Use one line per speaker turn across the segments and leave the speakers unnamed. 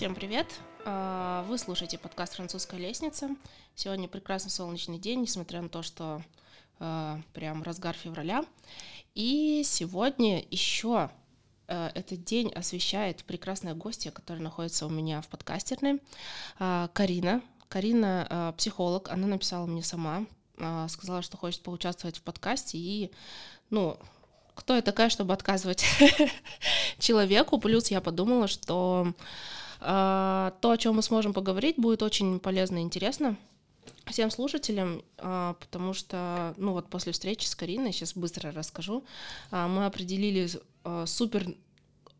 Всем привет! А, вы слушаете подкаст «Французская лестница». Сегодня прекрасный солнечный день, несмотря на то, что а, прям разгар февраля. И сегодня еще а, этот день освещает прекрасная гостья, которая находится у меня в подкастерной, Карина. Карина психолог, она написала мне сама, сказала, что хочет поучаствовать в подкасте, и, ну, кто я такая, чтобы отказывать человеку. Плюс я подумала, что то, о чем мы сможем поговорить, будет очень полезно и интересно всем слушателям, а, потому что, ну вот после встречи с Кариной, сейчас быстро расскажу, а, мы определили супер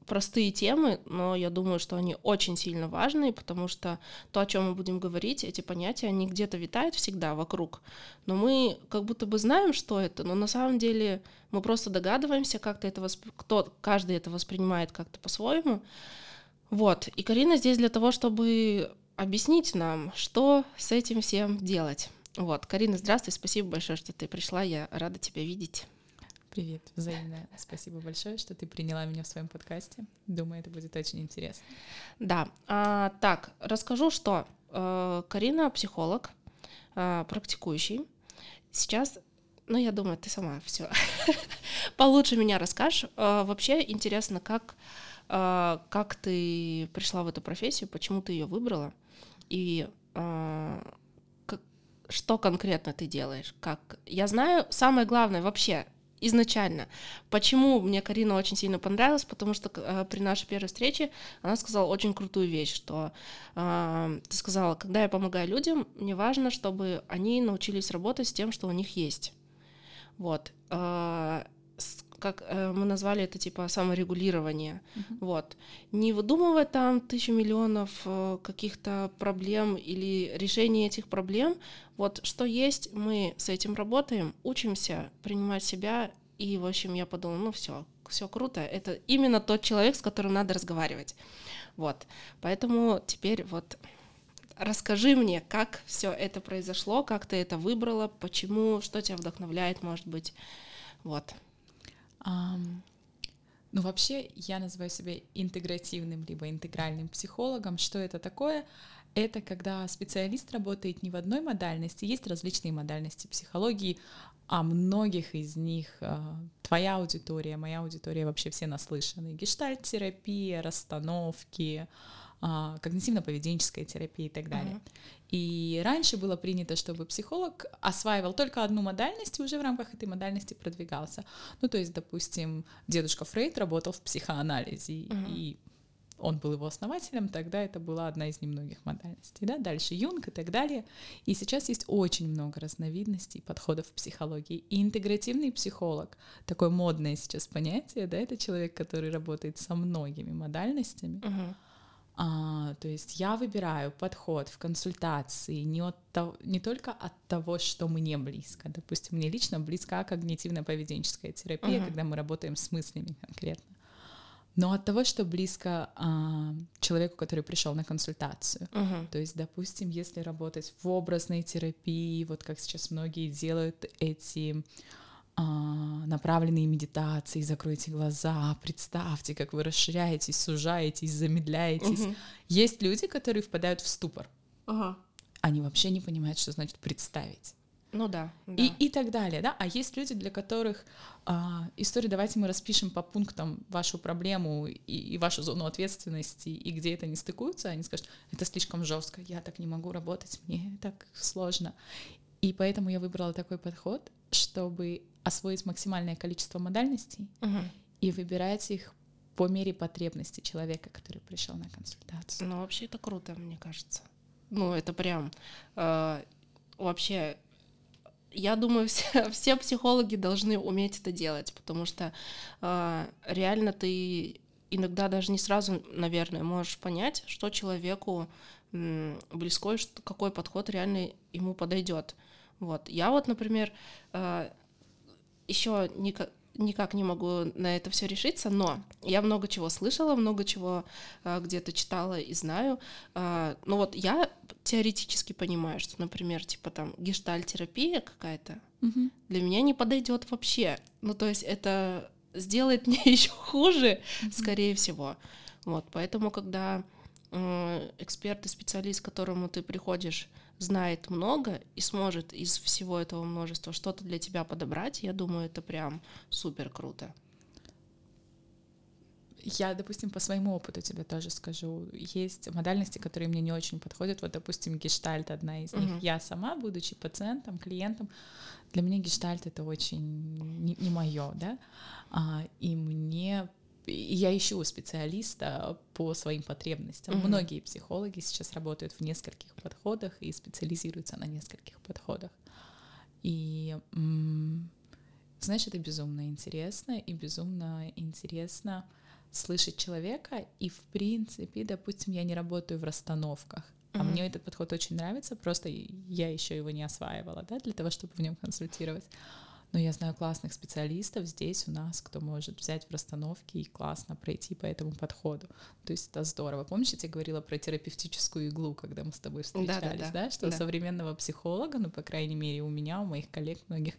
простые темы, но я думаю, что они очень сильно важные, потому что то, о чем мы будем говорить, эти понятия, они где-то витают всегда вокруг, но мы как будто бы знаем, что это, но на самом деле мы просто догадываемся, как-то это восп... кто каждый это воспринимает как-то по-своему, вот, и Карина здесь для того, чтобы объяснить нам, что с этим всем делать. Вот, Карина, здравствуй, спасибо большое, что ты пришла, я рада тебя видеть.
Привет, взаимно. Спасибо большое, что ты приняла меня в своем подкасте. Думаю, это будет очень интересно.
Да. А, так, расскажу, что э, Карина психолог, э, практикующий. Сейчас, ну, я думаю, ты сама все получше меня расскажешь. Э, вообще интересно, как как ты пришла в эту профессию, почему ты ее выбрала и а, что конкретно ты делаешь? Как я знаю, самое главное вообще изначально, почему мне Карина очень сильно понравилась, потому что э, при нашей первой встрече она сказала очень крутую вещь, что э, ты сказала, когда я помогаю людям, мне важно, чтобы они научились работать с тем, что у них есть. Вот. Э, как э, мы назвали это типа саморегулирование. Uh-huh. Вот. Не выдумывая там тысячу миллионов э, каких-то проблем или решения этих проблем. Вот что есть, мы с этим работаем, учимся принимать себя. И, в общем, я подумала, ну все, все круто. Это именно тот человек, с которым надо разговаривать. Вот. Поэтому теперь вот расскажи мне, как все это произошло, как ты это выбрала, почему, что тебя вдохновляет, может быть. Вот.
Ну, вообще, я называю себя интегративным либо интегральным психологом. Что это такое? Это когда специалист работает не в одной модальности, есть различные модальности психологии, а многих из них а, твоя аудитория, моя аудитория вообще все наслышаны. Гештальт-терапия, расстановки, когнитивно-поведенческая терапия и так далее. Uh-huh. И раньше было принято, чтобы психолог осваивал только одну модальность и уже в рамках этой модальности продвигался. Ну, то есть, допустим, дедушка Фрейд работал в психоанализе, uh-huh. и он был его основателем, тогда это была одна из немногих модальностей. Да? Дальше Юнг и так далее. И сейчас есть очень много разновидностей подходов в психологии. И интегративный психолог, такое модное сейчас понятие, да, это человек, который работает со многими модальностями. Uh-huh а, то есть я выбираю подход в консультации не, от того, не только от того, что мне близко. Допустим, мне лично близка когнитивно-поведенческая терапия, uh-huh. когда мы работаем с мыслями конкретно. Но от того, что близко а, человеку, который пришел на консультацию. Uh-huh. То есть, допустим, если работать в образной терапии, вот как сейчас многие делают эти направленные медитации, закройте глаза, представьте, как вы расширяетесь, сужаетесь, замедляетесь. Угу. Есть люди, которые впадают в ступор. Ага. Они вообще не понимают, что значит представить.
Ну да.
да. И, и так далее, да. А есть люди, для которых а, история, давайте мы распишем по пунктам вашу проблему и, и вашу зону ответственности, и где это не стыкуется, они скажут, это слишком жестко, я так не могу работать, мне так сложно. И поэтому я выбрала такой подход, чтобы освоить максимальное количество модальностей угу. и выбирать их по мере потребности человека, который пришел на консультацию.
Ну, вообще это круто, мне кажется. Ну, это прям э, вообще я думаю, все, все психологи должны уметь это делать, потому что э, реально ты иногда даже не сразу, наверное, можешь понять, что человеку близко, что, какой подход реально ему подойдет. Вот. Я вот, например, э, еще никак, никак не могу на это все решиться, но я много чего слышала, много чего э, где-то читала и знаю. Э, ну вот я теоретически понимаю, что, например, типа там гештальтерапия какая-то
Мгм.
для меня не подойдет вообще. Ну то есть это сделает мне еще хуже, скорее всего. Вот, поэтому когда э, эксперт и специалист, к которому ты приходишь, знает много и сможет из всего этого множества что-то для тебя подобрать, я думаю, это прям супер круто.
Я, допустим, по своему опыту тебе тоже скажу. Есть модальности, которые мне не очень подходят. Вот, допустим, гештальт одна из них.
Мгм.
Я сама, будучи пациентом, клиентом, для меня гештальт это очень не, не мое, да. А, и мне я ищу специалиста по своим потребностям.
Мгм.
Многие психологи сейчас работают в нескольких подходах и специализируются на нескольких подходах. И знаешь, это безумно интересно, и безумно интересно слышать человека. И в принципе, допустим, я не работаю в расстановках. А
Мгм.
мне этот подход очень нравится, просто я еще его не осваивала, да, для того, чтобы в нем консультировать. Но я знаю классных специалистов здесь у нас, кто может взять в расстановке и классно пройти по этому подходу. То есть это здорово. Помнишь, я тебе говорила про терапевтическую иглу, когда мы с тобой встречались,
Да-да-да,
да? Что у
да.
современного психолога, ну, по крайней мере, у меня, у моих коллег многих,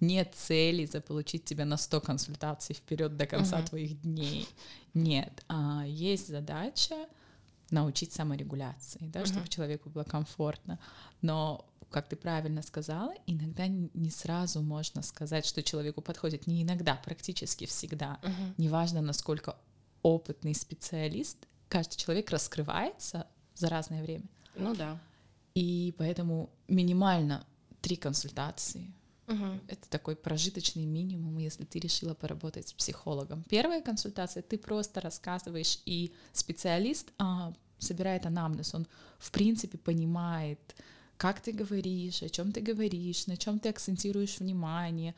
нет цели заполучить тебя на 100 консультаций вперед до конца
Мгм.
твоих дней. Нет. А, есть задача научить саморегуляции, да, чтобы
Мгм.
человеку было комфортно. Но, как ты правильно сказала, иногда не сразу можно сказать, что человеку подходит. Не иногда, практически всегда.
Мгм.
Неважно, насколько опытный специалист, каждый человек раскрывается за разное время.
Ну да.
И поэтому минимально три консультации.
Мгм.
Это такой прожиточный минимум, если ты решила поработать с психологом. Первая консультация, ты просто рассказываешь, и специалист а, собирает анамнез. Он, в принципе, понимает, как ты говоришь, о чем ты говоришь, на чем ты акцентируешь внимание.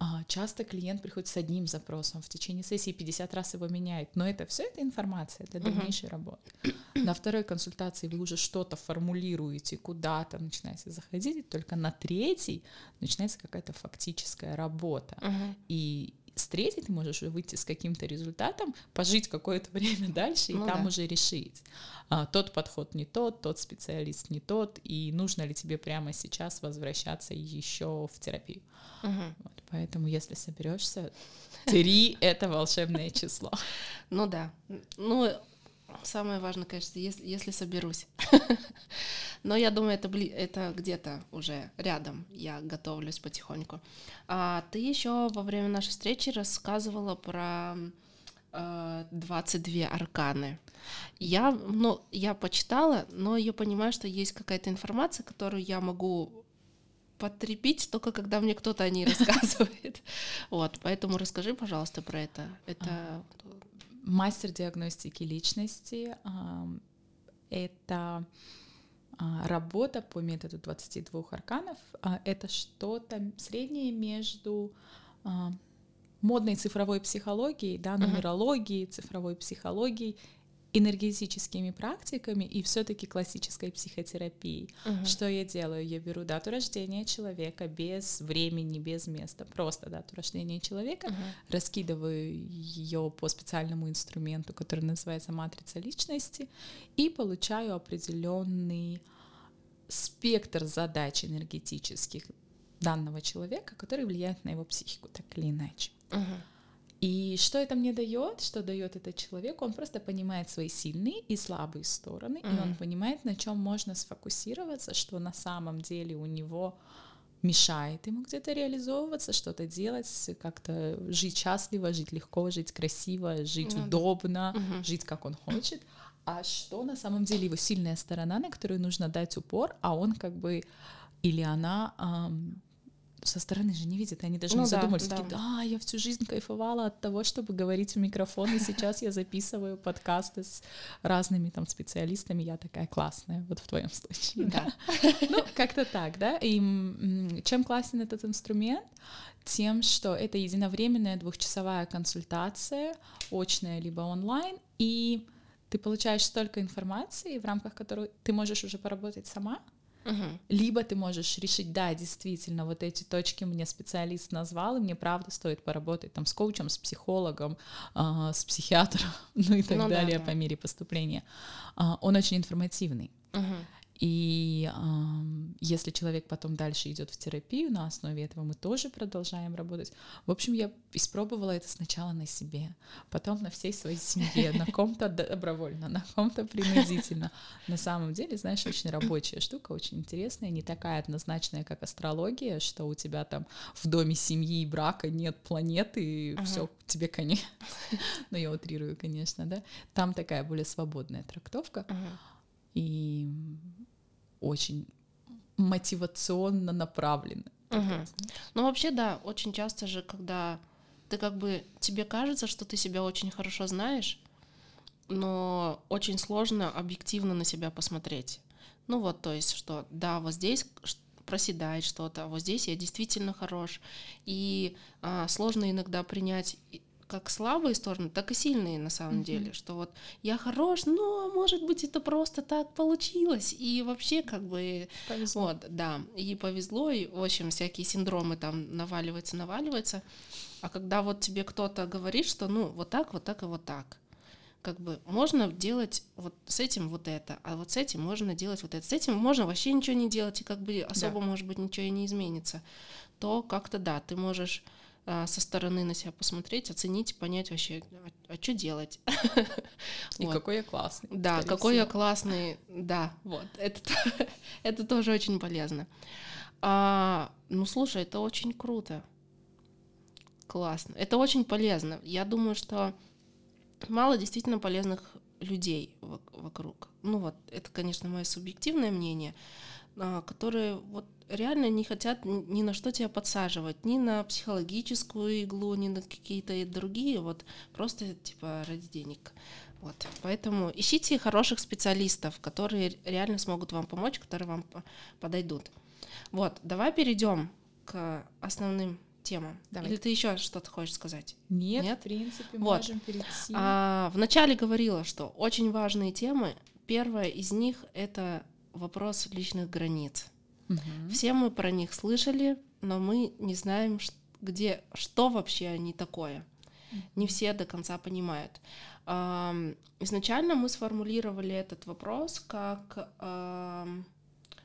А, часто клиент приходит с одним запросом, в течение сессии 50 раз его меняет, но это все это информация для дальнейшей работы. На второй консультации вы уже что-то формулируете, куда-то начинаете заходить, только на третьей начинается какая-то фактическая работа.
Мгм.
И с третьей ты можешь уже выйти с каким-то результатом, пожить какое-то время дальше и
Ну
там
да.
уже решить. а, тот подход не тот, тот специалист не тот, и нужно ли тебе прямо сейчас возвращаться еще в терапию.
Мгм.
Вот, поэтому, если соберешься, три — это волшебное число.
Ну да. Ну, самое важное, конечно, если, если соберусь. Но я думаю, это, это где-то уже рядом. Я готовлюсь потихоньку. А ты еще во время нашей встречи рассказывала про э, 22 арканы. Я, ну, я почитала, но я понимаю, что есть какая-то информация, которую я могу потребить только когда мне кто-то о ней рассказывает. Вот, поэтому расскажи, пожалуйста, про это. Это
Мастер диагностики личности это а, работа по методу 22 арканов. А, Это что-то среднее между а, модной цифровой психологией, да, нумерологией, цифровой психологией, энергетическими практиками и все-таки классической психотерапией.
Мгм.
Что я делаю? Я беру дату рождения человека без времени, без места, просто дату рождения человека,
Мгм.
раскидываю ее по специальному инструменту, который называется матрица личности, и получаю определенный спектр задач энергетических данного человека, который влияет на его психику, так или иначе.
Мгм.
И что это мне дает? Что дает этот человек? Он просто понимает свои сильные и слабые стороны, и он понимает, на чем можно сфокусироваться, что на самом деле у него мешает ему где-то реализовываться, что-то делать, как-то жить счастливо, жить легко, жить красиво, жить
да.
удобно,
Мгм.
жить как он хочет. А что на самом деле его сильная сторона, на которую нужно дать упор, а он как бы или она ам, со стороны же не видят, и они даже ну, не да, задумались, да. такие, да, я всю жизнь кайфовала от того, чтобы говорить в микрофон, и сейчас я записываю подкасты с разными там специалистами, я такая классная, вот в твоем случае. Да. Ну, как-то так, да, и чем классен этот инструмент? Тем, что это единовременная двухчасовая консультация, очная либо онлайн, и ты получаешь столько информации, в рамках которой ты можешь уже поработать сама, Угу. Либо ты можешь решить, да, действительно, вот эти точки мне специалист назвал, и мне правда стоит поработать там с коучем, с психологом, э, с психиатром, ну и так ну, далее да, да. по мере поступления. Э, он очень информативный. Угу. И э, если человек потом дальше идет в терапию, на основе этого мы тоже продолжаем работать. В общем, я испробовала это сначала на себе, потом на всей своей семье, на ком-то добровольно, на ком-то принудительно. На самом деле, знаешь, очень рабочая штука, очень интересная, не такая однозначная, как астрология, что у тебя там в доме семьи и брака нет планеты, и ага. все, тебе конец. Но я утрирую, конечно, да. Там такая более свободная трактовка. Ага. И очень мотивационно направлены.
Угу. Ну, вообще, да, очень часто же, когда ты как бы, тебе кажется, что ты себя очень хорошо знаешь, но очень сложно объективно на себя посмотреть. Ну вот, то есть, что да, вот здесь проседает что-то, а вот здесь я действительно хорош. И а, сложно иногда принять как слабые стороны, так и сильные на самом mm-hmm. деле, что вот я хорош, но может быть это просто так получилось и вообще как бы повезло. вот, да, и повезло и в общем всякие синдромы там наваливаются, наваливаются, а когда вот тебе кто-то говорит, что ну вот так, вот так и вот так, как бы можно делать вот с этим вот это, а вот с этим можно делать вот это, с этим можно вообще ничего не делать и как бы особо да. может быть ничего и не изменится, то как-то да, ты можешь со стороны на себя посмотреть, оценить, понять вообще, а, а что делать.
И вот. какой я классный.
Да, какой всего. я классный, да, вот, это, это тоже очень полезно. А, ну, слушай, это очень круто. Классно. Это очень полезно. Я думаю, что мало действительно полезных людей вокруг. Ну вот, это, конечно, мое субъективное мнение, а, которые вот реально не хотят ни на что тебя подсаживать, ни на психологическую иглу, ни на какие-то другие, вот просто типа ради денег. Вот, поэтому ищите хороших специалистов, которые реально смогут вам помочь, которые вам подойдут. Вот, давай перейдем к основным темам. Давай. Или ты еще что-то хочешь сказать?
Нет, Нет? в принципе, вот. можем перейти.
А, вначале говорила, что очень важные темы. Первая из них это вопрос личных границ. Угу. Все мы про них слышали, но мы не знаем, где, что вообще они такое. Не все до конца понимают. Изначально мы сформулировали этот вопрос как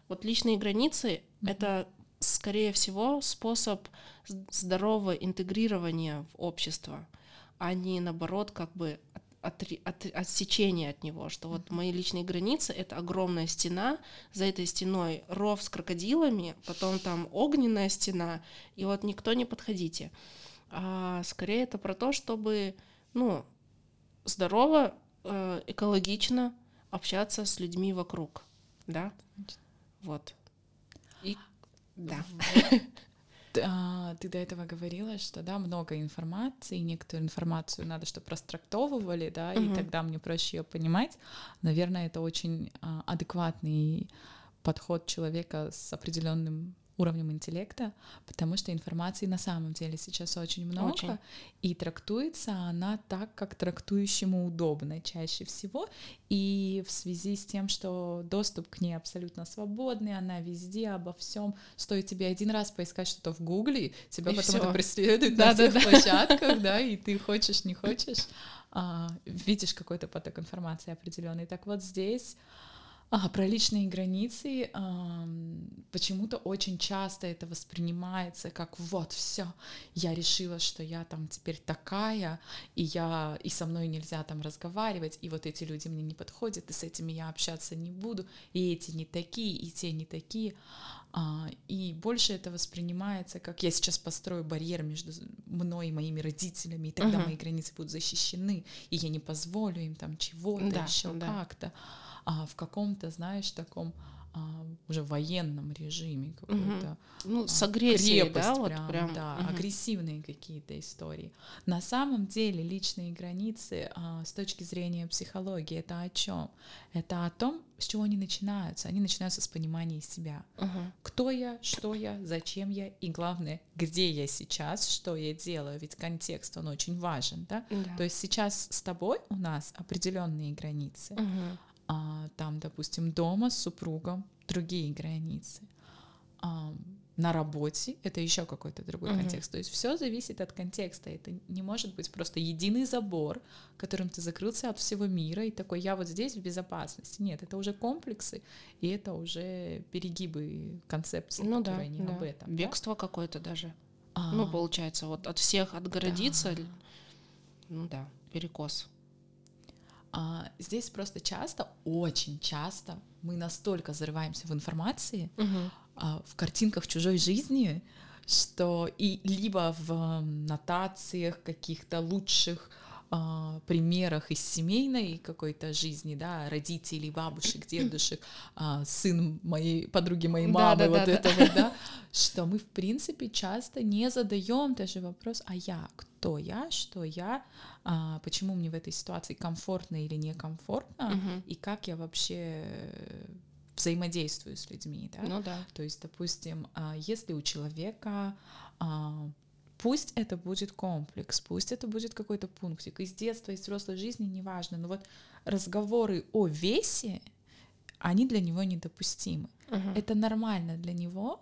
вот личные границы mm это скорее всего способ здорового интегрирования в общество, а не наоборот как бы от, от, отсечение от него, что вот мои личные границы — это огромная стена, за этой стеной ров с крокодилами, потом там огненная стена, и вот никто не подходите. А скорее это про то, чтобы, ну, здорово, э, экологично общаться с людьми вокруг, да, вот. И да.
А, ты до этого говорила, что да, много информации, некоторую информацию надо, чтобы растрактовывали, да, угу. и тогда мне проще ее понимать. Наверное, это очень а, адекватный подход человека с определенным уровнем интеллекта, потому что информации на самом деле сейчас очень много, очень. и трактуется она так, как трактующему удобно чаще всего, и в связи с тем, что доступ к ней абсолютно свободный, она везде, обо всем, стоит тебе один раз поискать что-то в Гугле, тебя и потом всё. это преследует да, на всех да, площадках, да, и ты хочешь, не хочешь, а, видишь какой-то поток информации определенный. Так вот здесь а, про личные границы почему-то очень часто это воспринимается как вот все, я решила, что я там теперь такая, и я и со мной нельзя там разговаривать, и вот эти люди мне не подходят, и с этими я общаться не буду, и эти не такие, и те не такие. А, и больше это воспринимается как я сейчас построю барьер между мной и моими родителями, и тогда uh-huh. мои границы будут защищены, и я не позволю им там чего-то да, еще да. как-то а, в каком-то, знаешь, таком а, уже военном режиме какой-то.
Ну,
а,
с агрессией,
крепость
да, вот
прям,
прям.
да,
Мгм.
агрессивные какие-то истории. На самом деле личные границы а, с точки зрения психологии это о чем? Это о том, с чего они начинаются. Они начинаются с понимания себя.
Мгм.
Кто я, что я, зачем я и главное, где я сейчас, что я делаю. Ведь контекст он очень важен, да?
Да.
То есть сейчас с тобой у нас определенные границы,
Мгм.
А, там, допустим, дома с супругом другие границы. А, на работе это еще какой-то другой
Мгм.
контекст. То есть все зависит от контекста. Это не может быть просто единый забор, которым ты закрылся от всего мира и такой я вот здесь в безопасности. Нет, это уже комплексы и это уже перегибы концепции,
Ну да,
которые не
да.
об этом. да.
Бегство какое-то даже.
А,
Ну, получается, вот от всех отгородиться.
Да.
Ну да, перекос.
А, здесь просто часто, очень часто мы настолько зарываемся в информации,
Мгм.
а, в картинках чужой жизни, что и либо в нотациях каких-то лучших а, примерах из семейной какой-то жизни, да, родителей, бабушек, дедушек, а, сын моей подруги моей
Да,
мамы,
да,
вот
да, да.
это вот, да, что мы в принципе часто не задаем даже вопрос, а я, кто я, что я, а, почему мне в этой ситуации комфортно или некомфортно,
Мгм.
и как я вообще э, взаимодействую с людьми, да?
Ну да.
То есть, допустим, если у человека пусть это будет комплекс, пусть это будет какой-то пунктик из детства, из взрослой жизни, неважно, но вот разговоры о весе, они для него недопустимы.
Мгм.
Это нормально для него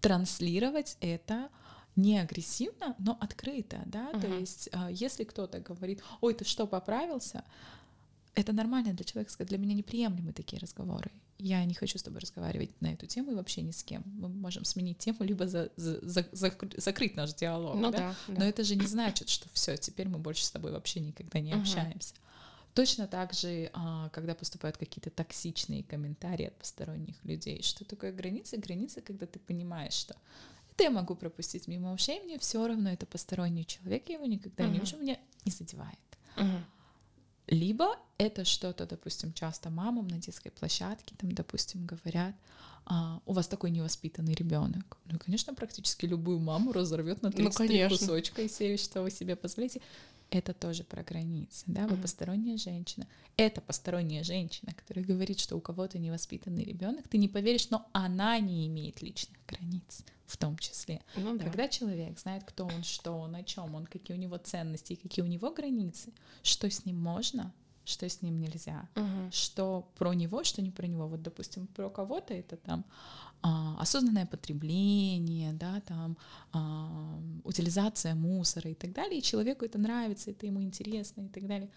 транслировать это не агрессивно, но открыто, да, то
Мгм.
есть а, если кто-то говорит, ой, ты что, поправился, это нормально для человека сказать, для меня неприемлемы такие разговоры. Я не хочу с тобой разговаривать на эту тему и вообще ни с кем. Мы можем сменить тему, либо за- за- за- закры- закрыть наш диалог.
Ну
да?
да. да.
Но это же не значит, что все, теперь мы больше с тобой вообще никогда не
Мгм.
общаемся. Точно так же, а, когда поступают какие-то токсичные комментарии от посторонних людей. Что такое границы? Границы, когда ты понимаешь, что это я могу пропустить мимо ушей, мне все равно это посторонний человек, я его никогда не
Мгм.
вижу, меня не задевает.
Мгм.
Либо это что-то, допустим, часто мамам на детской площадке, там, допустим, говорят, «А, у вас такой невоспитанный ребенок. Ну, конечно, практически любую маму разорвет на 33
конечно.
кусочка и сеют, что вы себе позволите. Это тоже про границы, да, вы
Мгм.
посторонняя женщина. Это посторонняя женщина, которая говорит, что у кого-то невоспитанный ребенок, ты не поверишь, но она не имеет личных границ в том числе.
Ну да.
Когда человек знает, кто он, что он, о чем он, какие у него ценности, и какие у него границы, что с ним можно, что с ним нельзя,
Мгм.
что про него, что не про него. Вот, допустим, про кого-то это там а, осознанное потребление, да, там а, утилизация мусора и так далее. И человеку это нравится, это ему интересно и так далее.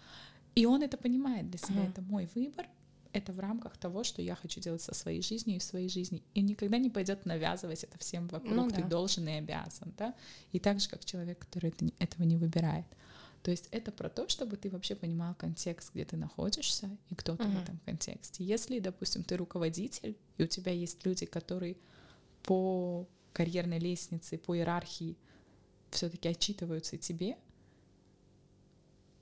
И он это понимает для себя.
Мгм.
Это мой выбор. Это в рамках того, что я хочу делать со своей жизнью и в своей жизни. И никогда не пойдет навязывать это всем вокруг.
Ну
Ты
да.
должен и обязан, да. И так же, как человек, который это, этого не выбирает. То есть это про то, чтобы ты вообще понимал контекст, где ты находишься и кто ты в
Мгм.
этом контексте. Если, допустим, ты руководитель, и у тебя есть люди, которые по карьерной лестнице, по иерархии все-таки отчитываются тебе,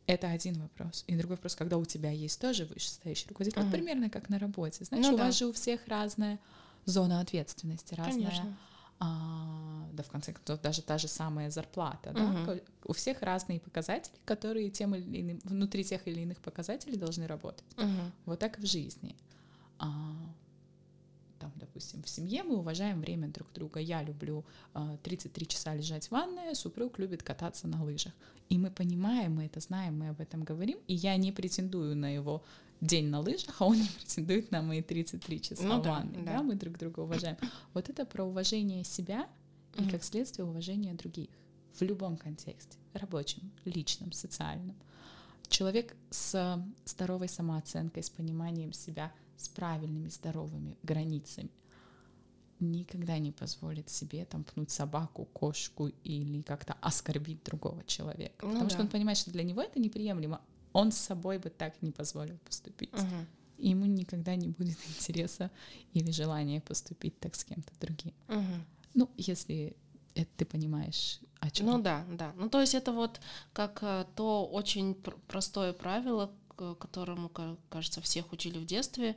это один вопрос. И другой вопрос, когда у тебя есть тоже вышестоящий руководитель, вот
Мгм.
примерно как на работе. Знаешь,
Ну
у
да.
вас же у всех разная зона ответственности, разная
Конечно.
А, да, в конце концов, даже та же самая зарплата, да,
Мгм.
ко- у всех разные показатели, которые тем или иным, внутри тех или иных показателей должны работать.
Мгм.
Вот так и в жизни. А, там, допустим, в семье мы уважаем время друг друга. Я люблю а, 33 часа лежать в ванной, супруг любит кататься на лыжах. И мы понимаем, мы это знаем, мы об этом говорим, и я не претендую на его день на лыжах, а он не претендует на мои 33 часа
Ну
в
да, да.
Да, мы друг друга уважаем. Вот это про уважение себя и, как следствие, уважение других в любом контексте, рабочем, личном, социальном. Человек с здоровой самооценкой, с пониманием себя, с правильными здоровыми границами никогда не позволит себе там пнуть собаку, кошку или как-то оскорбить другого человека.
Ну
Потому
да.
что он понимает, что для него это неприемлемо. Он с собой бы так не позволил поступить. И ему никогда не будет интереса или желания поступить так с кем-то другим.
Мгм.
Ну, если это ты понимаешь, о чем.
Ну да, да. Ну то есть это вот как э, то очень пр- простое правило, к которому, ка- кажется, всех учили в детстве.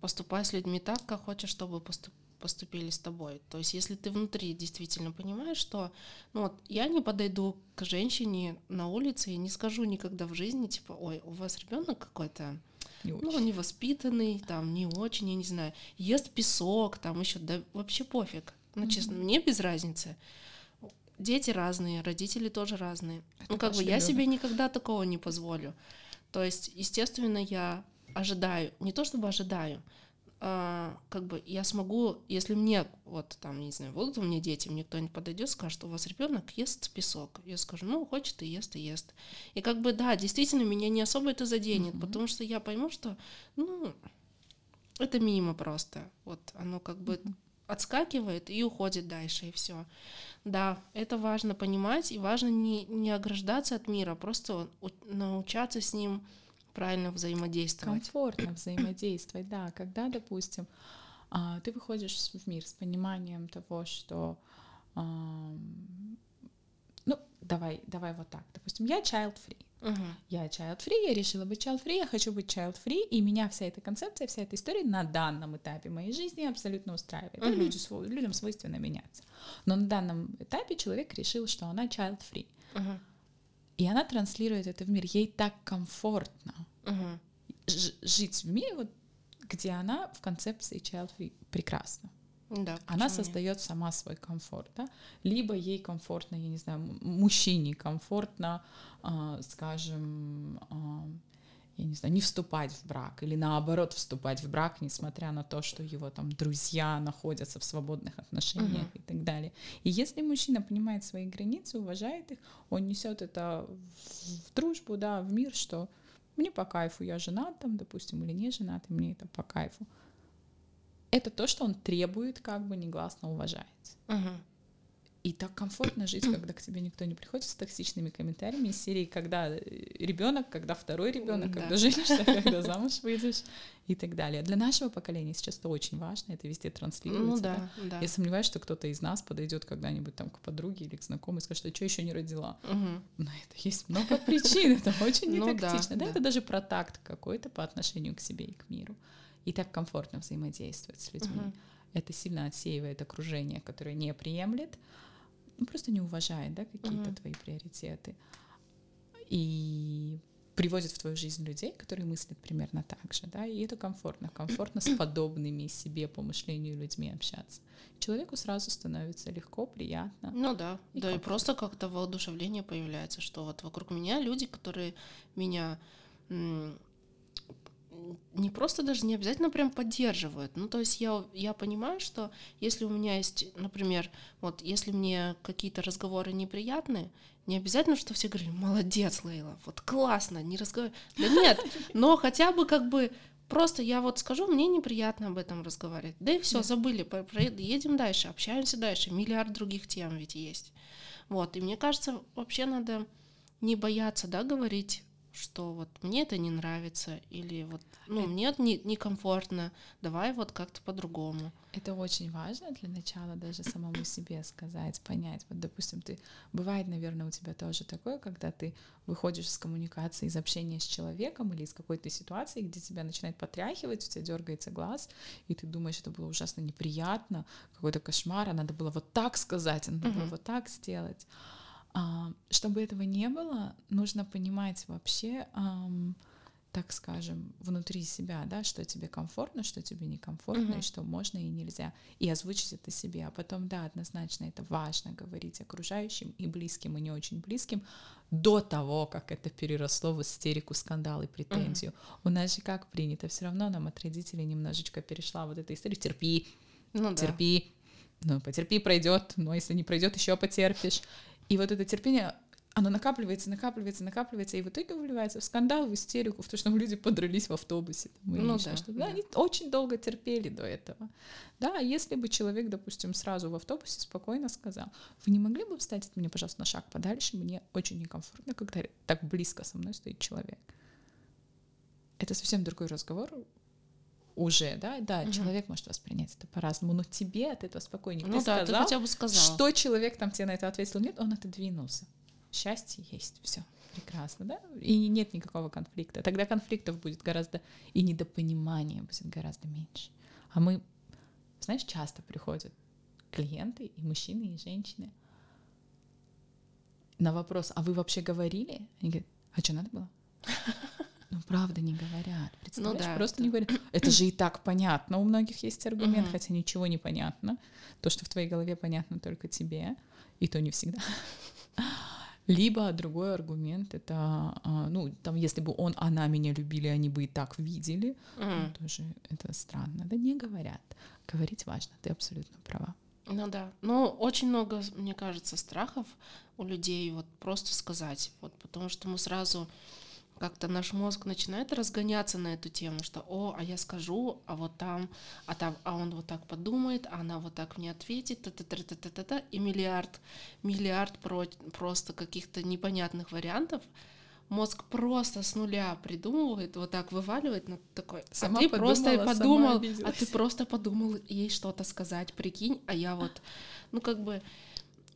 поступай с людьми так, как хочешь, чтобы поступ поступили с тобой. То есть, если ты внутри действительно понимаешь, что, ну вот, я не подойду к женщине на улице и не скажу никогда в жизни, типа, ой, у вас ребенок какой-то,
Не
ну, невоспитанный, там, не очень, я не знаю, ест песок, там еще, да вообще пофиг. Ну, честно,
Мгм.
мне без разницы. Дети разные, родители тоже разные.
Это
ну, как бы
ваш
я себе никогда такого не позволю. То есть, естественно, я ожидаю, не то чтобы ожидаю, а, как бы я смогу, если мне, вот там, не знаю, будут у меня дети, мне кто-нибудь подойдет, скажет, у вас ребенок ест песок. Я скажу, ну, хочет и ест, и ест. И как бы, да, действительно, меня не особо это заденет,
Мгм.
потому что я пойму, что, ну, это мимо просто. Вот оно как бы
Мгм.
отскакивает и уходит дальше, и все. Да, это важно понимать, и важно не, не ограждаться от мира, просто у- научаться с ним правильно взаимодействовать.
комфортно взаимодействовать, да, когда, допустим, а, ты выходишь в мир с пониманием того, что, ну, давай, давай вот так, допустим, я child-free,
Мгм.
я child-free, я решила быть child-free, я хочу быть child-free, и меня вся эта концепция, вся эта история на данном этапе моей жизни абсолютно устраивает.
Мгм.
люди людям свойственно меняться. Но на данном этапе человек решил, что она child-free.
Мгм.
И она транслирует это в мир. Ей так комфортно ж- жить в мире, вот, где она в концепции child-free прекрасно.
Да,
Она
почему нет?
создает сама свой комфорт, да? Либо ей комфортно, я не знаю, мужчине комфортно, а, скажем, а, я не знаю, не вступать в брак или наоборот вступать в брак, несмотря на то, что его там друзья находятся в свободных отношениях
Мгм.
и так далее. И если мужчина понимает свои границы, уважает их, он несет это в, дружбу, да, в мир, что мне по кайфу, я женат там, допустим, или не женат, и мне это по кайфу. Это то, что он требует, как бы негласно уважается.
Мгм.
И так комфортно жить, когда к тебе никто не приходит с токсичными комментариями из серии, когда ребенок, когда второй ребенок,
Да.
когда женишься, когда замуж выйдешь и так далее. Для нашего поколения сейчас это очень важно, это везде транслируется.
Ну
да.
да, да.
Я сомневаюсь, что кто-то из нас подойдет когда-нибудь там к подруге или к знакомой и скажет, что что еще не родила.
Мгм.
На это есть много причин, это очень
Ну
нетактично. Да, это даже про такт какой-то по отношению к себе и к миру. И так комфортно взаимодействовать с людьми. Это сильно отсеивает окружение, которое не приемлет, ну, просто не уважает да, какие-то
Мгм.
твои приоритеты. И приводит в твою жизнь людей, которые мыслят примерно так же, да, и это комфортно, комфортно с подобными себе по мышлению людьми общаться. Человеку сразу становится легко, приятно.
Ну да,
И
да, и
комфорт.
просто как-то воодушевление появляется, что вот вокруг меня люди, которые меня не просто даже не обязательно прям поддерживают. Ну, то есть я, я понимаю, что если у меня есть, например, вот если мне какие-то разговоры неприятны, не обязательно, что все говорили, молодец, Лейла, вот классно, не разговаривай. Да нет, но хотя бы как бы просто я вот скажу, мне неприятно об этом разговаривать. Да и все,
Да.
забыли, едем дальше, общаемся дальше. Миллиард других тем ведь есть. Вот, и мне кажется, вообще надо не бояться, да, говорить, что вот мне это не нравится, или вот, ну,
Это-
мне это не- некомфортно, давай вот как-то по-другому.
Это очень важно для начала даже самому себе сказать, понять. Вот, допустим, ты бывает, наверное, у тебя тоже такое, когда ты выходишь из коммуникации, из общения с человеком или из какой-то ситуации, где тебя начинает потряхивать, у тебя дергается глаз, и ты думаешь, это было ужасно неприятно, какой-то кошмар, а надо было вот так сказать, а надо было вот так сделать. А, Чтобы этого не было, нужно понимать вообще, так скажем, внутри себя, да, что тебе комфортно, что тебе некомфортно,
Мгм.
и что можно и нельзя, и озвучить это себе. А потом, да, однозначно это важно говорить окружающим и близким, и не очень близким до того, как это переросло в истерику, скандал и претензию. У нас же как принято, все равно нам от родителей немножечко перешла вот эта история. Терпи,
Ну да.
терпи, ну потерпи, пройдет, но если не пройдет, еще потерпишь. И вот это терпение, оно накапливается, накапливается, накапливается, и в итоге выливается в скандал, в истерику, в то, что люди подрались в автобусе. там,
Ну да,
что-то.
да.
Они очень долго терпели до этого. Да, а если бы человек, допустим, сразу в автобусе спокойно сказал, вы не могли бы встать от меня, пожалуйста, на шаг подальше, мне очень некомфортно, когда так близко со мной стоит человек. Это совсем другой разговор, уже, да, да,
Мгм.
человек может воспринять это по-разному, но тебе от этого спокойнее.
Ну
ты
да, ты
сказал,
хотя бы сказал.
что человек там тебе на это ответил, нет, он отодвинулся. Счастье есть, все, прекрасно, да? И нет никакого конфликта. Тогда конфликтов будет гораздо, и недопонимания будет гораздо меньше. А мы, знаешь, часто приходят клиенты, и мужчины, и женщины, на вопрос, а вы вообще говорили? Они говорят, а что надо было? Ну, правда, не говорят. Представляешь, ну, да, просто это... не говорят. Это же и так понятно. У многих есть аргумент, угу. хотя ничего не понятно. То, что в твоей голове понятно только тебе, и то не всегда. Либо другой аргумент это, а, ну, там, если бы он, она меня любили, они бы и так видели, mm. ну, тоже это странно. Да не говорят. Говорить важно, ты абсолютно права.
Ну да. Ну, очень много, мне кажется, страхов у людей вот просто сказать. Вот потому что мы сразу как-то наш мозг начинает разгоняться на эту тему, что о, а я скажу, а вот там, а там, а он вот так подумает, а она вот так мне ответит, та та та та та та, та и миллиард, миллиард про, просто каких-то непонятных вариантов. Мозг просто с нуля придумывает, вот так вываливает, ну такой. А сама а ты подумала, просто подумал, а ты просто подумал ей что-то сказать, прикинь, а я вот, ну как бы,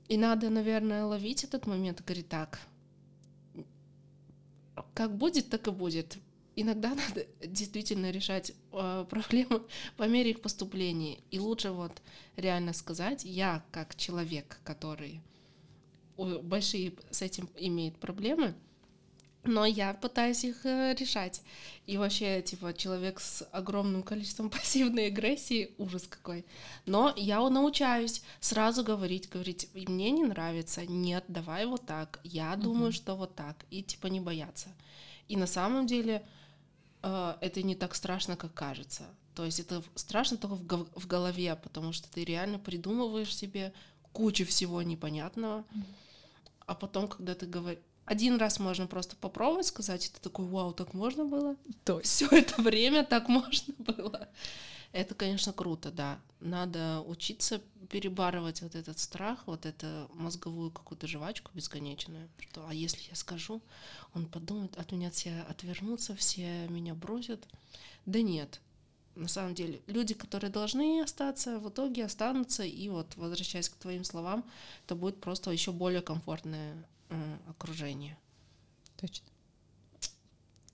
и надо, наверное, ловить этот момент, говорит так, как будет, так и будет. Иногда надо действительно решать э, проблемы по мере их поступления. И лучше вот реально сказать, я как человек, который большие с этим имеет проблемы, но я пытаюсь их э, решать. И вообще, типа, человек с огромным количеством пассивной агрессии, ужас какой. Но я научаюсь сразу говорить, говорить, мне не нравится, нет, давай вот так, я угу. думаю, что вот так, и типа не бояться. И на самом деле э, это не так страшно, как кажется. То есть это страшно только в голове, потому что ты реально придумываешь себе кучу всего непонятного, а потом, когда ты говоришь один раз можно просто попробовать сказать, ты такой, вау, так можно было? То все это время так можно было. Это, конечно, круто, да. Надо учиться перебарывать вот этот страх, вот эту мозговую какую-то жвачку бесконечную. Что, а если я скажу, он подумает, от меня все отвернутся, все меня бросят. Да нет, на самом деле, люди, которые должны остаться, в итоге останутся, и вот, возвращаясь к твоим словам, это будет просто еще более комфортное окружение.
Точно.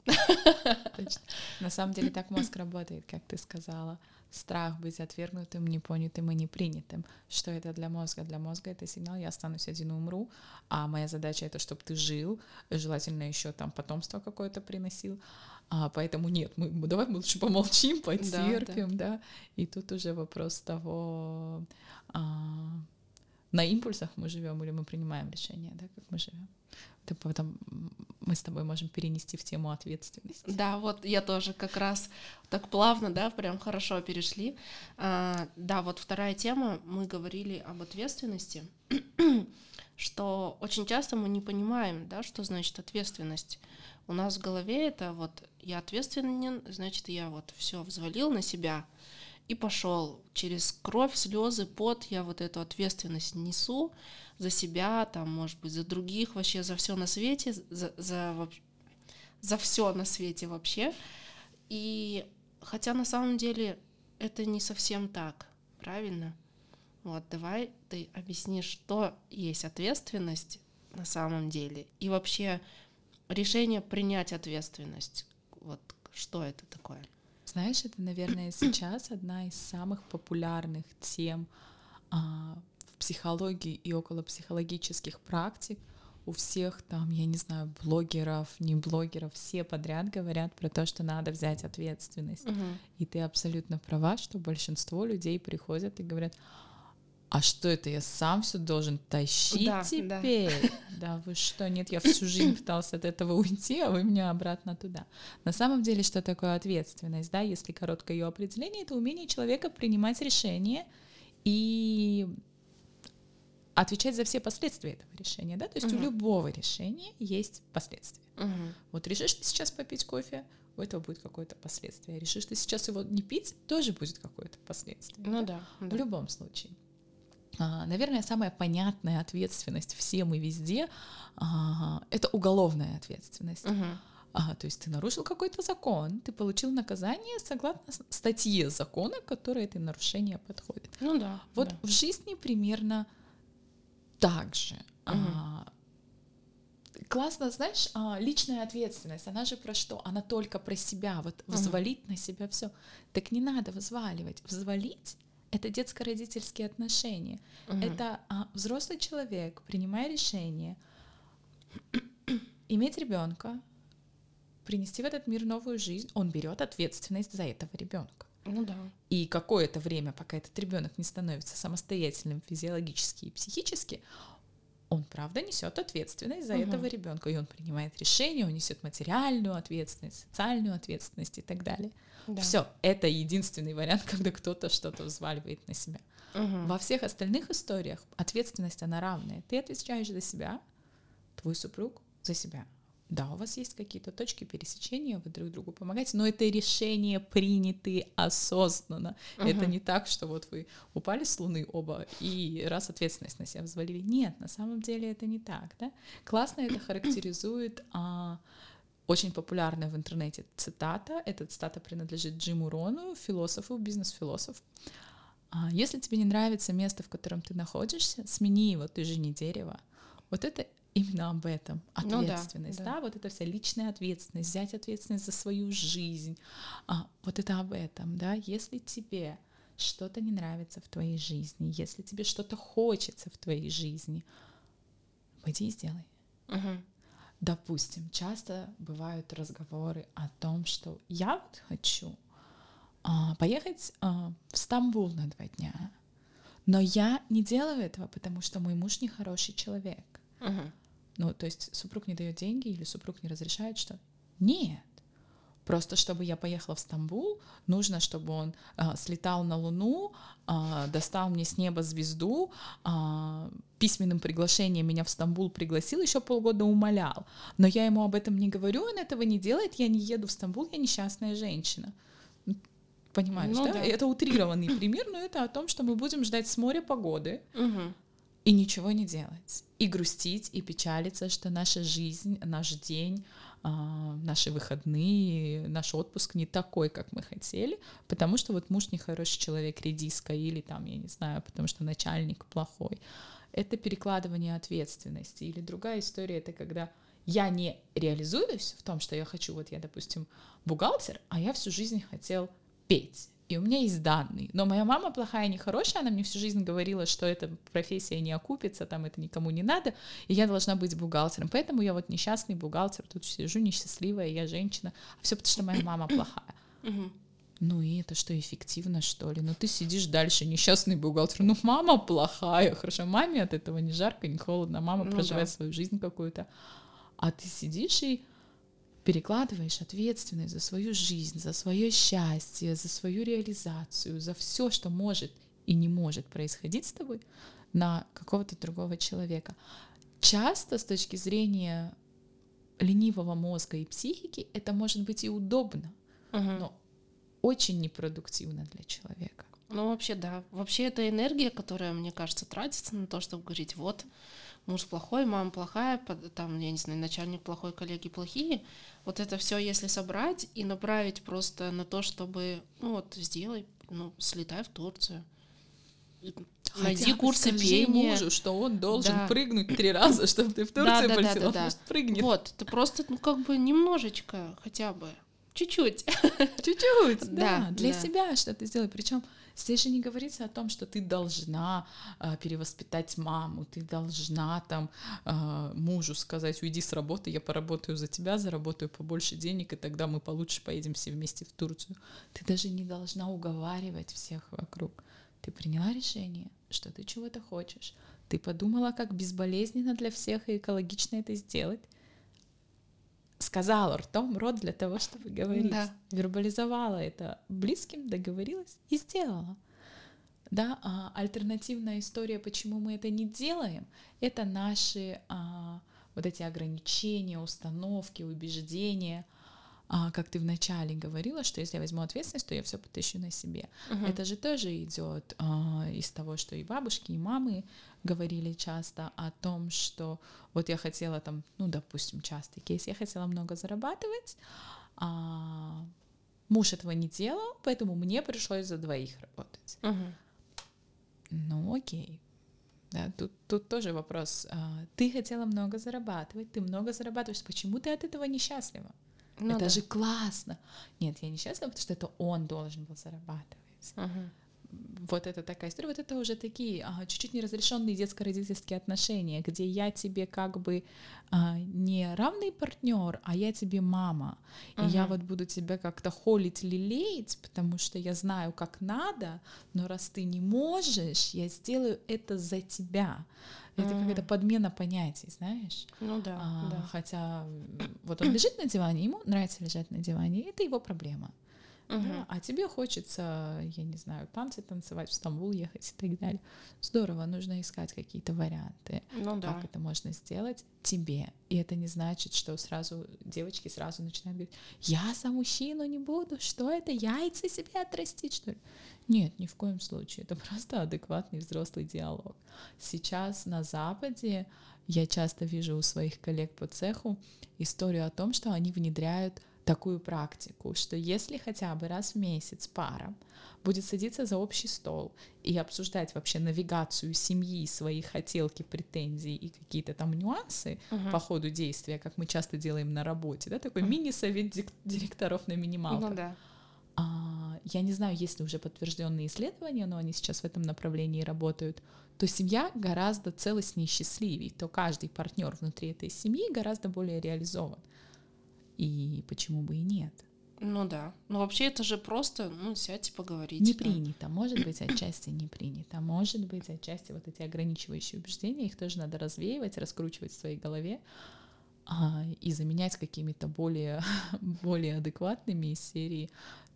Точно. На самом деле так мозг работает, как ты сказала. Страх быть отвергнутым, непонятым и непринятым. Что это для мозга? Для мозга это сигнал, я останусь один и умру, а моя задача это, чтобы ты жил, желательно еще там потомство какое-то приносил. А, поэтому нет, мы, давай мы лучше помолчим, потерпим, да, да. да. И тут уже вопрос того, а, на импульсах мы живем или мы принимаем решение, да, как мы живем. Это потом мы с тобой можем перенести в тему ответственности.
Да, вот я тоже как раз так плавно, да, прям хорошо перешли. А, да, вот вторая тема, мы говорили об ответственности, что очень часто мы не понимаем, да, что значит ответственность. У нас в голове это вот я ответственен, значит, я вот все взвалил на себя, и пошел. Через кровь, слезы, пот я вот эту ответственность несу за себя, там, может быть, за других, вообще за все на свете, за, за, за все на свете вообще. И хотя на самом деле это не совсем так, правильно? Вот, давай ты объяснишь, что есть ответственность на самом деле, и вообще решение принять ответственность. Вот что это такое?
Знаешь, это, наверное, сейчас одна из самых популярных тем а, в психологии и около психологических практик. У всех там, я не знаю, блогеров, не блогеров, все подряд говорят про то, что надо взять ответственность. Угу. И ты абсолютно права, что большинство людей приходят и говорят, а что это, я сам все должен тащить да, теперь? Да. да, вы что, нет, я всю жизнь пытался от этого уйти, а вы меня обратно туда. На самом деле, что такое ответственность, да, если короткое ее определение, это умение человека принимать решения и отвечать за все последствия этого решения, да, то есть угу. у любого решения есть последствия. Угу. Вот решишь ты сейчас попить кофе, у этого будет какое-то последствие. Решишь ты сейчас его не пить, тоже будет какое-то последствие.
Ну да. да.
В любом случае. А, наверное, самая понятная ответственность всем и везде а, это уголовная ответственность. Угу. А, то есть ты нарушил какой-то закон, ты получил наказание согласно статье закона, которой это нарушение подходит.
Ну да.
Вот
да.
в жизни примерно так же. Угу. А, классно, знаешь, а, личная ответственность, она же про что? Она только про себя, вот взвалить uh-huh. на себя все. Так не надо взваливать. Взвалить это детско-родительские отношения. Uh-huh. Это а, взрослый человек, принимая решение, иметь ребенка, принести в этот мир новую жизнь, он берет ответственность за этого ребенка.
Ну да.
И какое-то время, пока этот ребенок не становится самостоятельным физиологически и психически, он правда несет ответственность за угу. этого ребенка, и он принимает решения, он несет материальную ответственность, социальную ответственность и так далее. Да. Все, это единственный вариант, когда кто-то что-то взваливает на себя. Угу. Во всех остальных историях ответственность она равная. Ты отвечаешь за себя, твой супруг за себя. Да, у вас есть какие-то точки пересечения, вы друг другу помогаете, но это решение приняты осознанно. Uh-huh. Это не так, что вот вы упали с Луны оба и раз ответственность на себя взвалили. Нет, на самом деле это не так. Да? Классно это характеризует а, очень популярная в интернете цитата. Эта цитата принадлежит Джиму Рону, философу, бизнес-философу. А, если тебе не нравится место, в котором ты находишься, смени его, ты же не дерево. Вот это именно об этом. Ответственность, ну, да, да. да, вот это вся личная ответственность, взять ответственность за свою жизнь. А, вот это об этом, да. Если тебе что-то не нравится в твоей жизни, если тебе что-то хочется в твоей жизни, пойди и сделай. Угу. Допустим, часто бывают разговоры о том, что я вот хочу а, поехать а, в Стамбул на два дня, но я не делаю этого, потому что мой муж нехороший человек. Угу. Ну, то есть супруг не дает деньги или супруг не разрешает что? Нет. Просто чтобы я поехала в Стамбул, нужно, чтобы он э, слетал на Луну, э, достал мне с неба звезду, э, письменным приглашением меня в Стамбул пригласил, еще полгода умолял. Но я ему об этом не говорю, он этого не делает, я не еду в Стамбул, я несчастная женщина. Понимаешь, ну, да? да? Это утрированный пример, но это о том, что мы будем ждать с моря погоды. Угу и ничего не делать, и грустить, и печалиться, что наша жизнь, наш день, а, наши выходные, наш отпуск не такой, как мы хотели, потому что вот муж нехороший человек, редиска, или там, я не знаю, потому что начальник плохой. Это перекладывание ответственности. Или другая история, это когда я не реализуюсь в том, что я хочу, вот я, допустим, бухгалтер, а я всю жизнь хотел петь и у меня есть данные. Но моя мама плохая, нехорошая, она мне всю жизнь говорила, что эта профессия не окупится, там это никому не надо, и я должна быть бухгалтером. Поэтому я вот несчастный бухгалтер, тут сижу несчастливая, я женщина. А все потому, что моя мама плохая. Ну и это что, эффективно, что ли? Ну ты сидишь дальше, несчастный бухгалтер. Ну мама плохая, хорошо, маме от этого не жарко, не холодно, мама ну, проживает да. свою жизнь какую-то. А ты сидишь и перекладываешь ответственность за свою жизнь, за свое счастье, за свою реализацию, за все, что может и не может происходить с тобой, на какого-то другого человека. Часто с точки зрения ленивого мозга и психики это может быть и удобно, угу. но очень непродуктивно для человека.
Ну, вообще, да. Вообще, это энергия, которая, мне кажется, тратится на то, чтобы говорить, вот, муж плохой, мама плохая, там, я не знаю, начальник плохой, коллеги плохие. Вот это все, если собрать и направить просто на то, чтобы, ну вот, сделай, ну, слетай в Турцию.
Хотя Найди курсы пения. мужу, что он должен да. прыгнуть три раза, чтобы ты в Турцию да, да, полетел. Да, да, да.
прыгнет. Вот, ты просто, ну, как бы немножечко хотя бы. Чуть-чуть.
Чуть-чуть, да. Для себя что-то сделай. Причем Здесь же не говорится о том, что ты должна э, перевоспитать маму, ты должна там э, мужу сказать, уйди с работы, я поработаю за тебя, заработаю побольше денег, и тогда мы получше поедем все вместе в Турцию. Ты даже не должна уговаривать всех вокруг. Ты приняла решение, что ты чего-то хочешь. Ты подумала, как безболезненно для всех и экологично это сделать сказала ртом рот для того, чтобы говорить. Да. Вербализовала это близким, договорилась и сделала. Да, а альтернативная история, почему мы это не делаем, это наши а, вот эти ограничения, установки, убеждения — а, как ты вначале говорила, что если я возьму ответственность, то я все потащу на себе. Угу. Это же тоже идет а, из того, что и бабушки, и мамы говорили часто о том, что вот я хотела там, ну, допустим, частый кейс, я хотела много зарабатывать, а муж этого не делал, поэтому мне пришлось за двоих работать. Угу. Ну, окей. Да, тут, тут тоже вопрос. А, ты хотела много зарабатывать, ты много зарабатываешь, почему ты от этого несчастлива? Ну, это да. же классно. Нет, я несчастлива, потому что это он должен был зарабатывать. Ага вот это такая история, вот это уже такие а, чуть-чуть неразрешенные детско-родительские отношения, где я тебе как бы а, не равный партнер, а я тебе мама, uh-huh. и я вот буду тебя как-то холить, лелеять, потому что я знаю, как надо, но раз ты не можешь, я сделаю это за тебя. Это какая-то подмена понятий, знаешь?
Ну да, а, да.
Хотя вот он лежит на диване, ему нравится лежать на диване, это его проблема. Да, а тебе хочется, я не знаю, танцы танцевать, в Стамбул ехать и так далее. Здорово, нужно искать какие-то варианты,
ну, да.
как это можно сделать тебе. И это не значит, что сразу девочки сразу начинают говорить, я за мужчину не буду, что это, яйца себе отрастить, что ли? Нет, ни в коем случае. Это просто адекватный взрослый диалог. Сейчас на Западе я часто вижу у своих коллег по цеху историю о том, что они внедряют такую практику, что если хотя бы раз в месяц пара будет садиться за общий стол и обсуждать вообще навигацию семьи, свои хотелки, претензии и какие-то там нюансы uh-huh. по ходу действия, как мы часто делаем на работе, да, такой uh-huh. мини-совет директоров на минималках.
Ну, да.
А, я не знаю, есть ли уже подтвержденные исследования, но они сейчас в этом направлении работают, то семья гораздо целостнее и счастливее, то каждый партнер внутри этой семьи гораздо более реализован. И почему бы и нет?
Ну да. Ну вообще это же просто, ну, сядьте поговорить.
Не да. принято. Может быть, отчасти не принято. Может быть, отчасти вот эти ограничивающие убеждения, их тоже надо развеивать, раскручивать в своей голове а, и заменять какими-то более, более адекватными из серии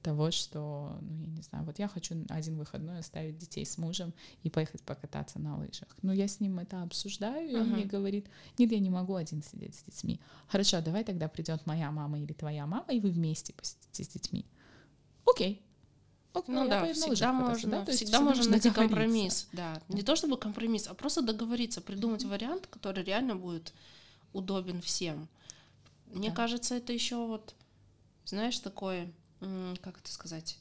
того, что, ну, я не знаю, вот я хочу один выходной оставить детей с мужем и поехать покататься на лыжах. Но я с ним это обсуждаю, и uh-huh. он мне говорит, нет, я не могу один сидеть с детьми. Хорошо, давай тогда придет моя мама или твоя мама, и вы вместе посидите с детьми. Окей,
Okay, ну да, всегда можно, да? всегда можно найти компромисс, да. Не то чтобы компромисс, а просто договориться, придумать вариант, который реально будет удобен всем. Мне да. кажется, это еще вот, знаешь, такое как это сказать,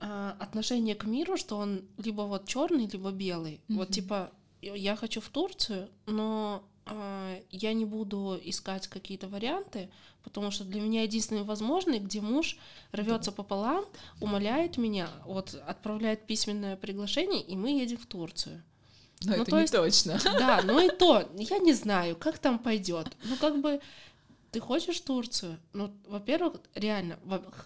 а, отношение к миру, что он либо вот черный, либо белый. Mm-hmm. Вот типа я хочу в Турцию, но э, я не буду искать какие-то варианты, потому что для меня единственный возможный, где муж рвется пополам, умоляет меня, вот отправляет письменное приглашение, и мы едем в Турцию.
Но ну, это не есть, точно.
Да, ну и то, я не знаю, как там пойдет. Ну, как бы ты хочешь Турцию? Ну, во-первых, реально,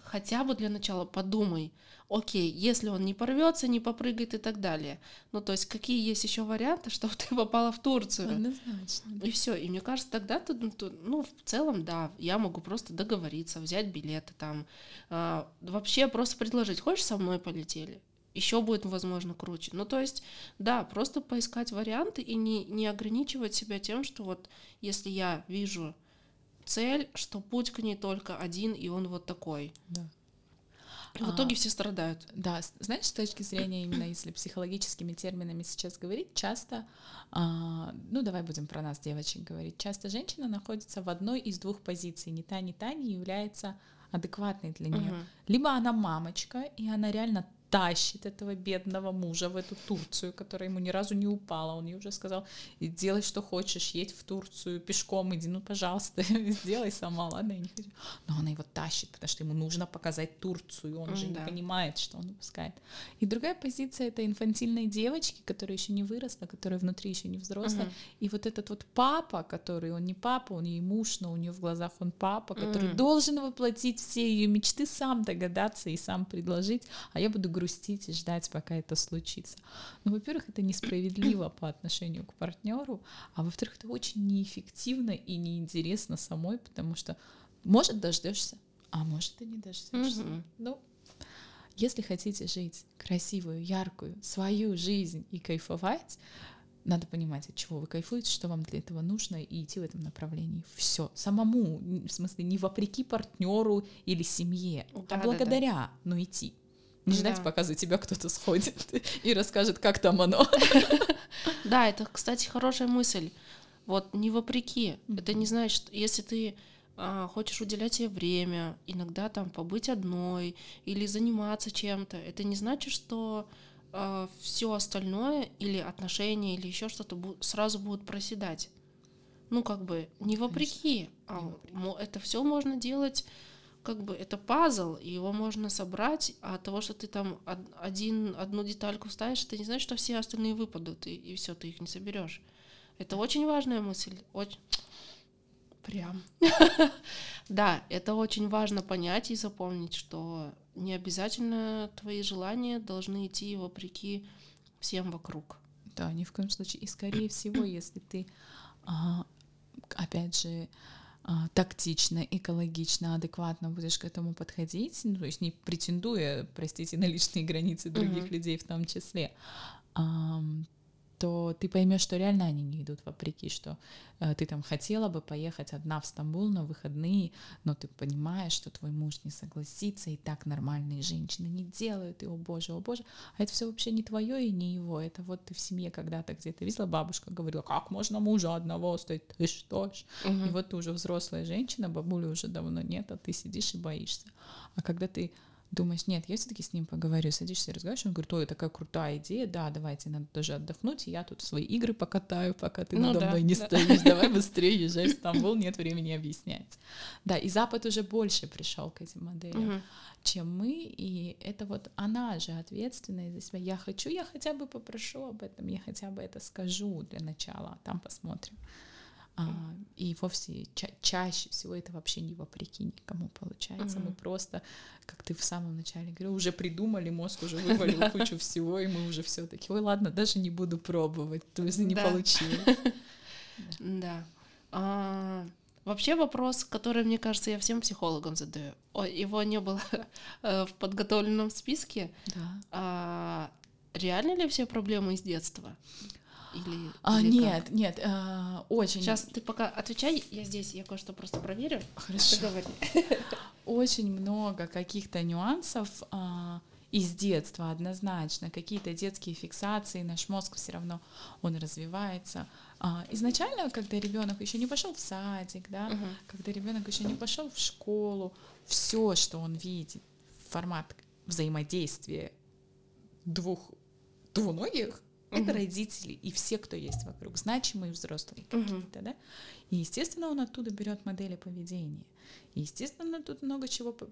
хотя бы для начала подумай, окей, если он не порвется, не попрыгает и так далее. Ну, то есть, какие есть еще варианты, чтобы ты попала в Турцию?
Однозначно.
И все. И мне кажется, тогда ты, ну, ну, в целом, да, я могу просто договориться, взять билеты там. Э, вообще просто предложить, хочешь со мной полетели? еще будет, возможно, круче. Ну, то есть, да, просто поискать варианты и не, не ограничивать себя тем, что вот если я вижу цель, что путь к ней только один, и он вот такой.
Да.
И в итоге а, все страдают.
Да, знаешь, с точки зрения именно если психологическими терминами сейчас говорить, часто, а, ну давай будем про нас, девочек, говорить, часто женщина находится в одной из двух позиций, ни та, ни та не является адекватной для нее. Угу. Либо она мамочка, и она реально тащит этого бедного мужа в эту Турцию, которая ему ни разу не упала. Он ей уже сказал, делай, что хочешь, едь в Турцию, пешком иди, ну, пожалуйста, сделай сама, ладно, я не хочу. Но она его тащит, потому что ему нужно показать Турцию, он же да. не понимает, что он упускает. И другая позиция — это инфантильной девочки, которая еще не выросла, которая внутри еще не взрослая. Угу. И вот этот вот папа, который, он не папа, он ей муж, но у нее в глазах он папа, который угу. должен воплотить все ее мечты, сам догадаться и сам предложить, а я буду грустить и ждать, пока это случится. Ну, во-первых, это несправедливо по отношению к партнеру, а во-вторых, это очень неэффективно и неинтересно самой, потому что может дождешься, а может и не дождешься. Mm-hmm. Ну, если хотите жить красивую, яркую, свою жизнь и кайфовать, надо понимать, от чего вы кайфуете, что вам для этого нужно, и идти в этом направлении. Все. Самому, в смысле, не вопреки партнеру или семье, да, а благодаря, да, да. но идти. Не ждать, да. пока за тебя кто-то сходит и расскажет, как там оно.
Да, это, кстати, хорошая мысль. Вот не вопреки. Это не значит, если ты а, хочешь уделять себе время, иногда там побыть одной или заниматься чем-то, это не значит, что э, все остальное или отношения или еще что-то бу- сразу будут проседать. Ну как бы не вопреки, а это все можно делать как бы это пазл, и его можно собрать, а от того, что ты там од- один, одну детальку вставишь, ты не знаешь, что все остальные выпадут, и, и все, ты их не соберешь. Это очень важная мысль. Очень... Прям. Да, это очень важно понять и запомнить, что не обязательно твои желания должны идти вопреки всем вокруг.
Да, ни в коем случае. И скорее всего, если ты, а, опять же, тактично, экологично, адекватно будешь к этому подходить, ну, то есть не претендуя, простите, на личные границы других
Мгм.
людей в том числе, то ты поймешь, что реально они не идут вопреки, что э, ты там хотела бы поехать одна в Стамбул на выходные, но ты понимаешь, что твой муж не согласится, и так нормальные женщины не делают, и о боже, о боже, а это все вообще не твое и не его, это вот ты в семье когда-то где-то видела, бабушка говорила, как можно мужа одного оставить, ты что ж, и вот ты уже взрослая женщина, бабули уже давно нет, а ты сидишь и боишься. А когда ты думаешь, нет, я все-таки с ним поговорю, садишься и разговариваешь, он говорит, ой, такая крутая идея, да, давайте, надо тоже отдохнуть, и я тут свои игры покатаю, пока ты
Ну
надо
да,
мной не
да.
стоишь, давай быстрее езжай в Стамбул, нет времени объяснять. Да, и Запад уже больше пришел к этим моделям,
Мгм.
чем мы, и это вот она же ответственная за себя. Я хочу, я хотя бы попрошу об этом, я хотя бы это скажу для начала, а там посмотрим. А, и вовсе ча- чаще всего это вообще не вопреки никому получается. Мы
Мгм.
просто, как ты в самом начале говорил, уже придумали, мозг уже вывалил кучу всего, и мы уже все таки ой, ладно, даже не буду пробовать, то есть не получилось.
Да. А, вообще вопрос, который, мне кажется, я всем психологам задаю. Ой, его не было э, в подготовленном списке.
Да.
А, реально ли все проблемы из детства? Или,
А,
или
нет,
как?
нет, а, очень.
Сейчас ты пока отвечай, я здесь, я кое-что просто проверю.
Хорошо. Очень много каких-то нюансов а, из детства однозначно, какие-то детские фиксации, наш мозг все равно он развивается. А, изначально, когда ребенок еще не пошел в садик, да,
Мгм.
когда ребенок еще не пошел в школу, все, что он видит, формат взаимодействия двух двуногих, это
Мгм.
родители и все, кто есть вокруг, значимые взрослые
Мгм.
какие-то, да? И, естественно, он оттуда берет модели поведения. И, естественно, тут много чего по-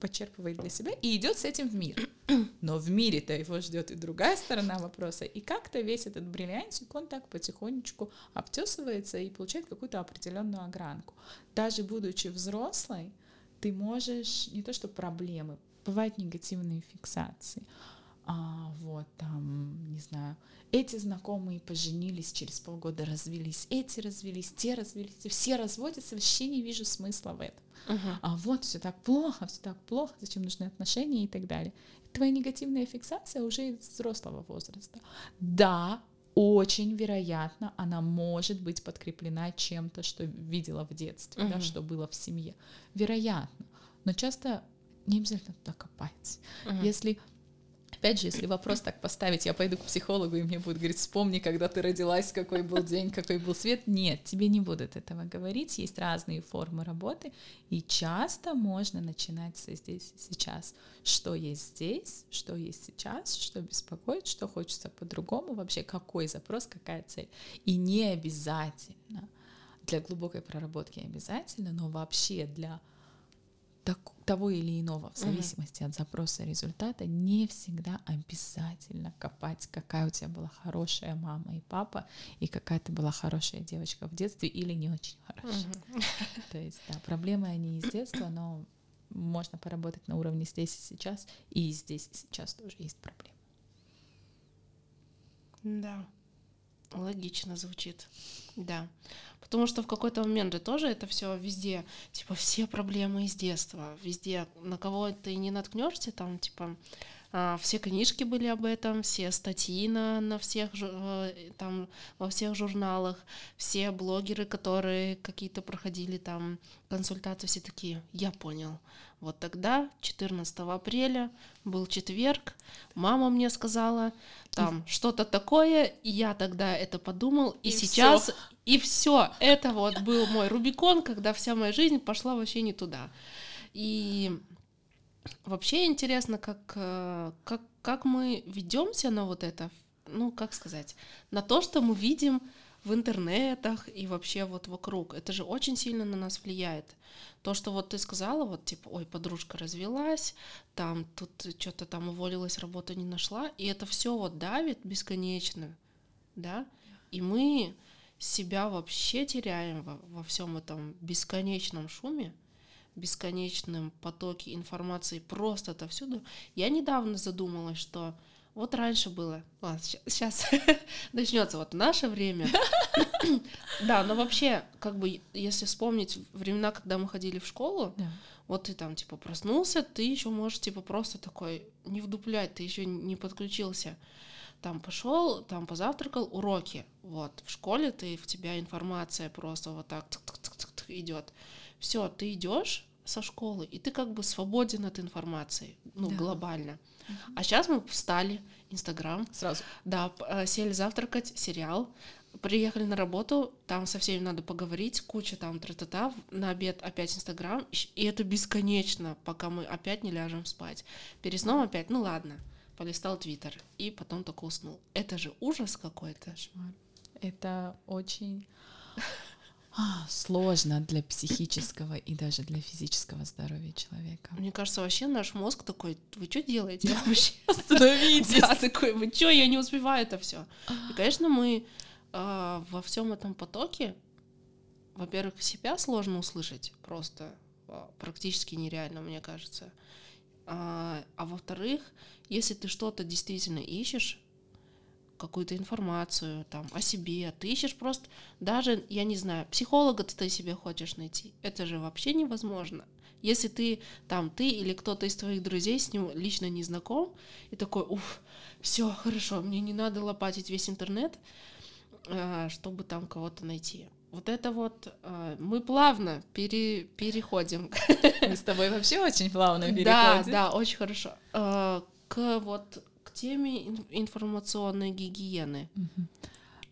почерпывает для себя и идет с этим в мир. Но в мире-то его ждет и другая сторона вопроса. И как-то весь этот бриллиантик, он так потихонечку обтесывается и получает какую-то определенную огранку. Даже будучи взрослой, ты можешь не то что проблемы, бывают негативные фиксации. А, вот там, не знаю, эти знакомые поженились, через полгода развелись, эти развелись, те развелись, все разводятся, вообще не вижу смысла в этом.
Мгм.
А вот все так плохо, все так плохо, зачем нужны отношения и так далее. Твоя негативная фиксация уже из взрослого возраста. Да, очень вероятно, она может быть подкреплена чем-то, что видела в детстве, да,
Мгм.
что было в семье. Вероятно. Но часто не обязательно туда копать.
Мгм.
Если Опять же, если вопрос так поставить, я пойду к психологу, и мне будут говорить, вспомни, когда ты родилась, какой был день, какой был свет. Нет, тебе не будут этого говорить. Есть разные формы работы, и часто можно начинать со здесь и сейчас. Что есть здесь, что есть сейчас, что беспокоит, что хочется по-другому, вообще какой запрос, какая цель. И не обязательно, для глубокой проработки обязательно, но вообще для так- того или иного, в зависимости от запроса результата, не всегда обязательно копать, какая у тебя была хорошая мама и папа, и какая ты была хорошая девочка в детстве или не очень хорошая.
Мгм.
То есть, да, проблемы они из детства, но можно поработать на уровне здесь и сейчас, и здесь и сейчас тоже есть проблемы.
Да. Логично звучит. Да. Потому что в какой-то момент же тоже это все везде, типа, все проблемы из детства. Везде, на кого ты не наткнешься, там, типа, все книжки были об этом, все статьи на, на всех, э, там, во всех журналах, все блогеры, которые какие-то проходили там консультации, все такие, я понял. Вот тогда, 14 апреля, был четверг, мама мне сказала, там что-то такое, и я тогда это подумал, и,
И
сейчас,
всё.
и все, это вот был мой Рубикон, когда вся моя жизнь пошла вообще не туда. И Вообще интересно, как, э, как, как мы ведемся на вот это, ну, как сказать, на то, что мы видим в интернетах и вообще вот вокруг. Это же очень сильно на нас влияет. То, что вот ты сказала, вот типа, ой, подружка развелась, там тут что-то там уволилась, работу не нашла, и это все вот давит бесконечно, да, и мы себя вообще теряем во, во всем этом бесконечном шуме, бесконечном потоке информации просто отовсюду. Я недавно задумалась, что вот раньше было, ладно, сейчас начнется вот наше время. да, но вообще, как бы, если вспомнить времена, когда мы ходили в школу, да. вот ты там типа проснулся, ты еще можешь типа просто такой не вдуплять, ты еще не подключился. Там пошел, там позавтракал, уроки. Вот в школе ты в тебя информация просто вот так идет. Все, ты идешь со школы, и ты как бы свободен от информации, ну, да. глобально. А сейчас мы встали, Инстаграм.
Сразу.
Да, э, сели завтракать, сериал. Приехали на работу, там со всеми надо поговорить, куча там тра-та-та, на обед опять Инстаграм, и это бесконечно, пока мы опять не ляжем спать. Перед сном опять, ну ладно, полистал Твиттер, и потом только уснул. Это же ужас какой-то.
Это очень сложно для психического и даже для физического здоровья человека.
Мне кажется, вообще наш мозг такой, вы что делаете вообще?
Остановитесь!
Да, такой, вы что, я не успеваю это все. И, конечно, мы э, во всем этом потоке, во-первых, себя сложно услышать просто, а, практически нереально, мне кажется. А, а во-вторых, если ты что-то действительно ищешь, какую-то информацию там о себе, ты ищешь просто, даже, я не знаю, психолога ты себе хочешь найти, это же вообще невозможно. Если ты там, ты или кто-то из твоих друзей с ним лично не знаком, и такой, уф, все, хорошо, мне не надо лопатить весь интернет, а, чтобы там кого-то найти. Вот это вот э, мы плавно пере, переходим.
Мы с тобой вообще очень плавно переходим.
Да, да, очень хорошо. Э, к вот теме информационной гигиены.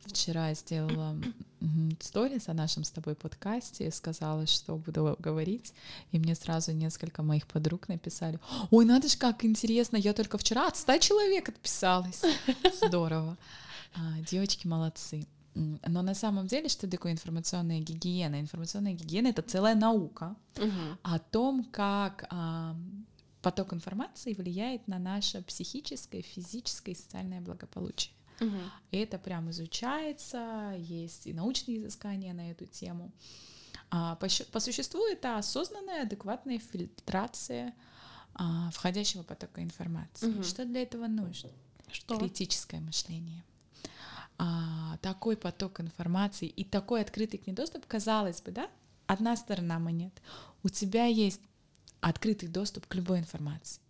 Вчера я сделала сторис о нашем с тобой подкасте, сказала, что буду говорить, и мне сразу несколько моих подруг написали, ой, надо же, как интересно, я только вчера от 100 человек отписалась. Здорово. А, девочки молодцы. Но на самом деле, что такое информационная гигиена? Информационная гигиена — это целая наука угу. о том, как поток информации влияет на наше психическое, физическое и социальное благополучие. Угу. И это прям изучается, есть и научные изыскания на эту тему. А по, по существу это осознанная, адекватная фильтрация а, входящего потока информации. Угу. Что для этого нужно?
Что?
Критическое мышление. А, такой поток информации и такой открытый к ней доступ, казалось бы, да, одна сторона монет. У тебя есть открытый доступ к любой информации.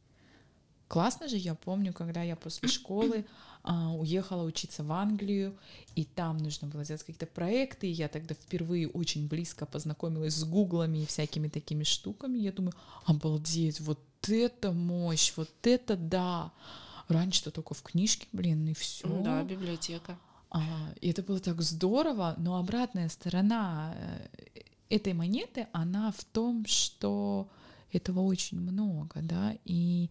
Классно же, я помню, когда я после школы а, уехала учиться в Англию, и там нужно было сделать какие-то проекты, и я тогда впервые очень близко познакомилась с гуглами и всякими такими штуками. Я думаю, обалдеть, вот это мощь, вот это да. Раньше-то только в книжке, блин, и все.
Да, библиотека.
А, и это было так здорово, но обратная сторона э, этой монеты, она в том, что этого очень много, да, и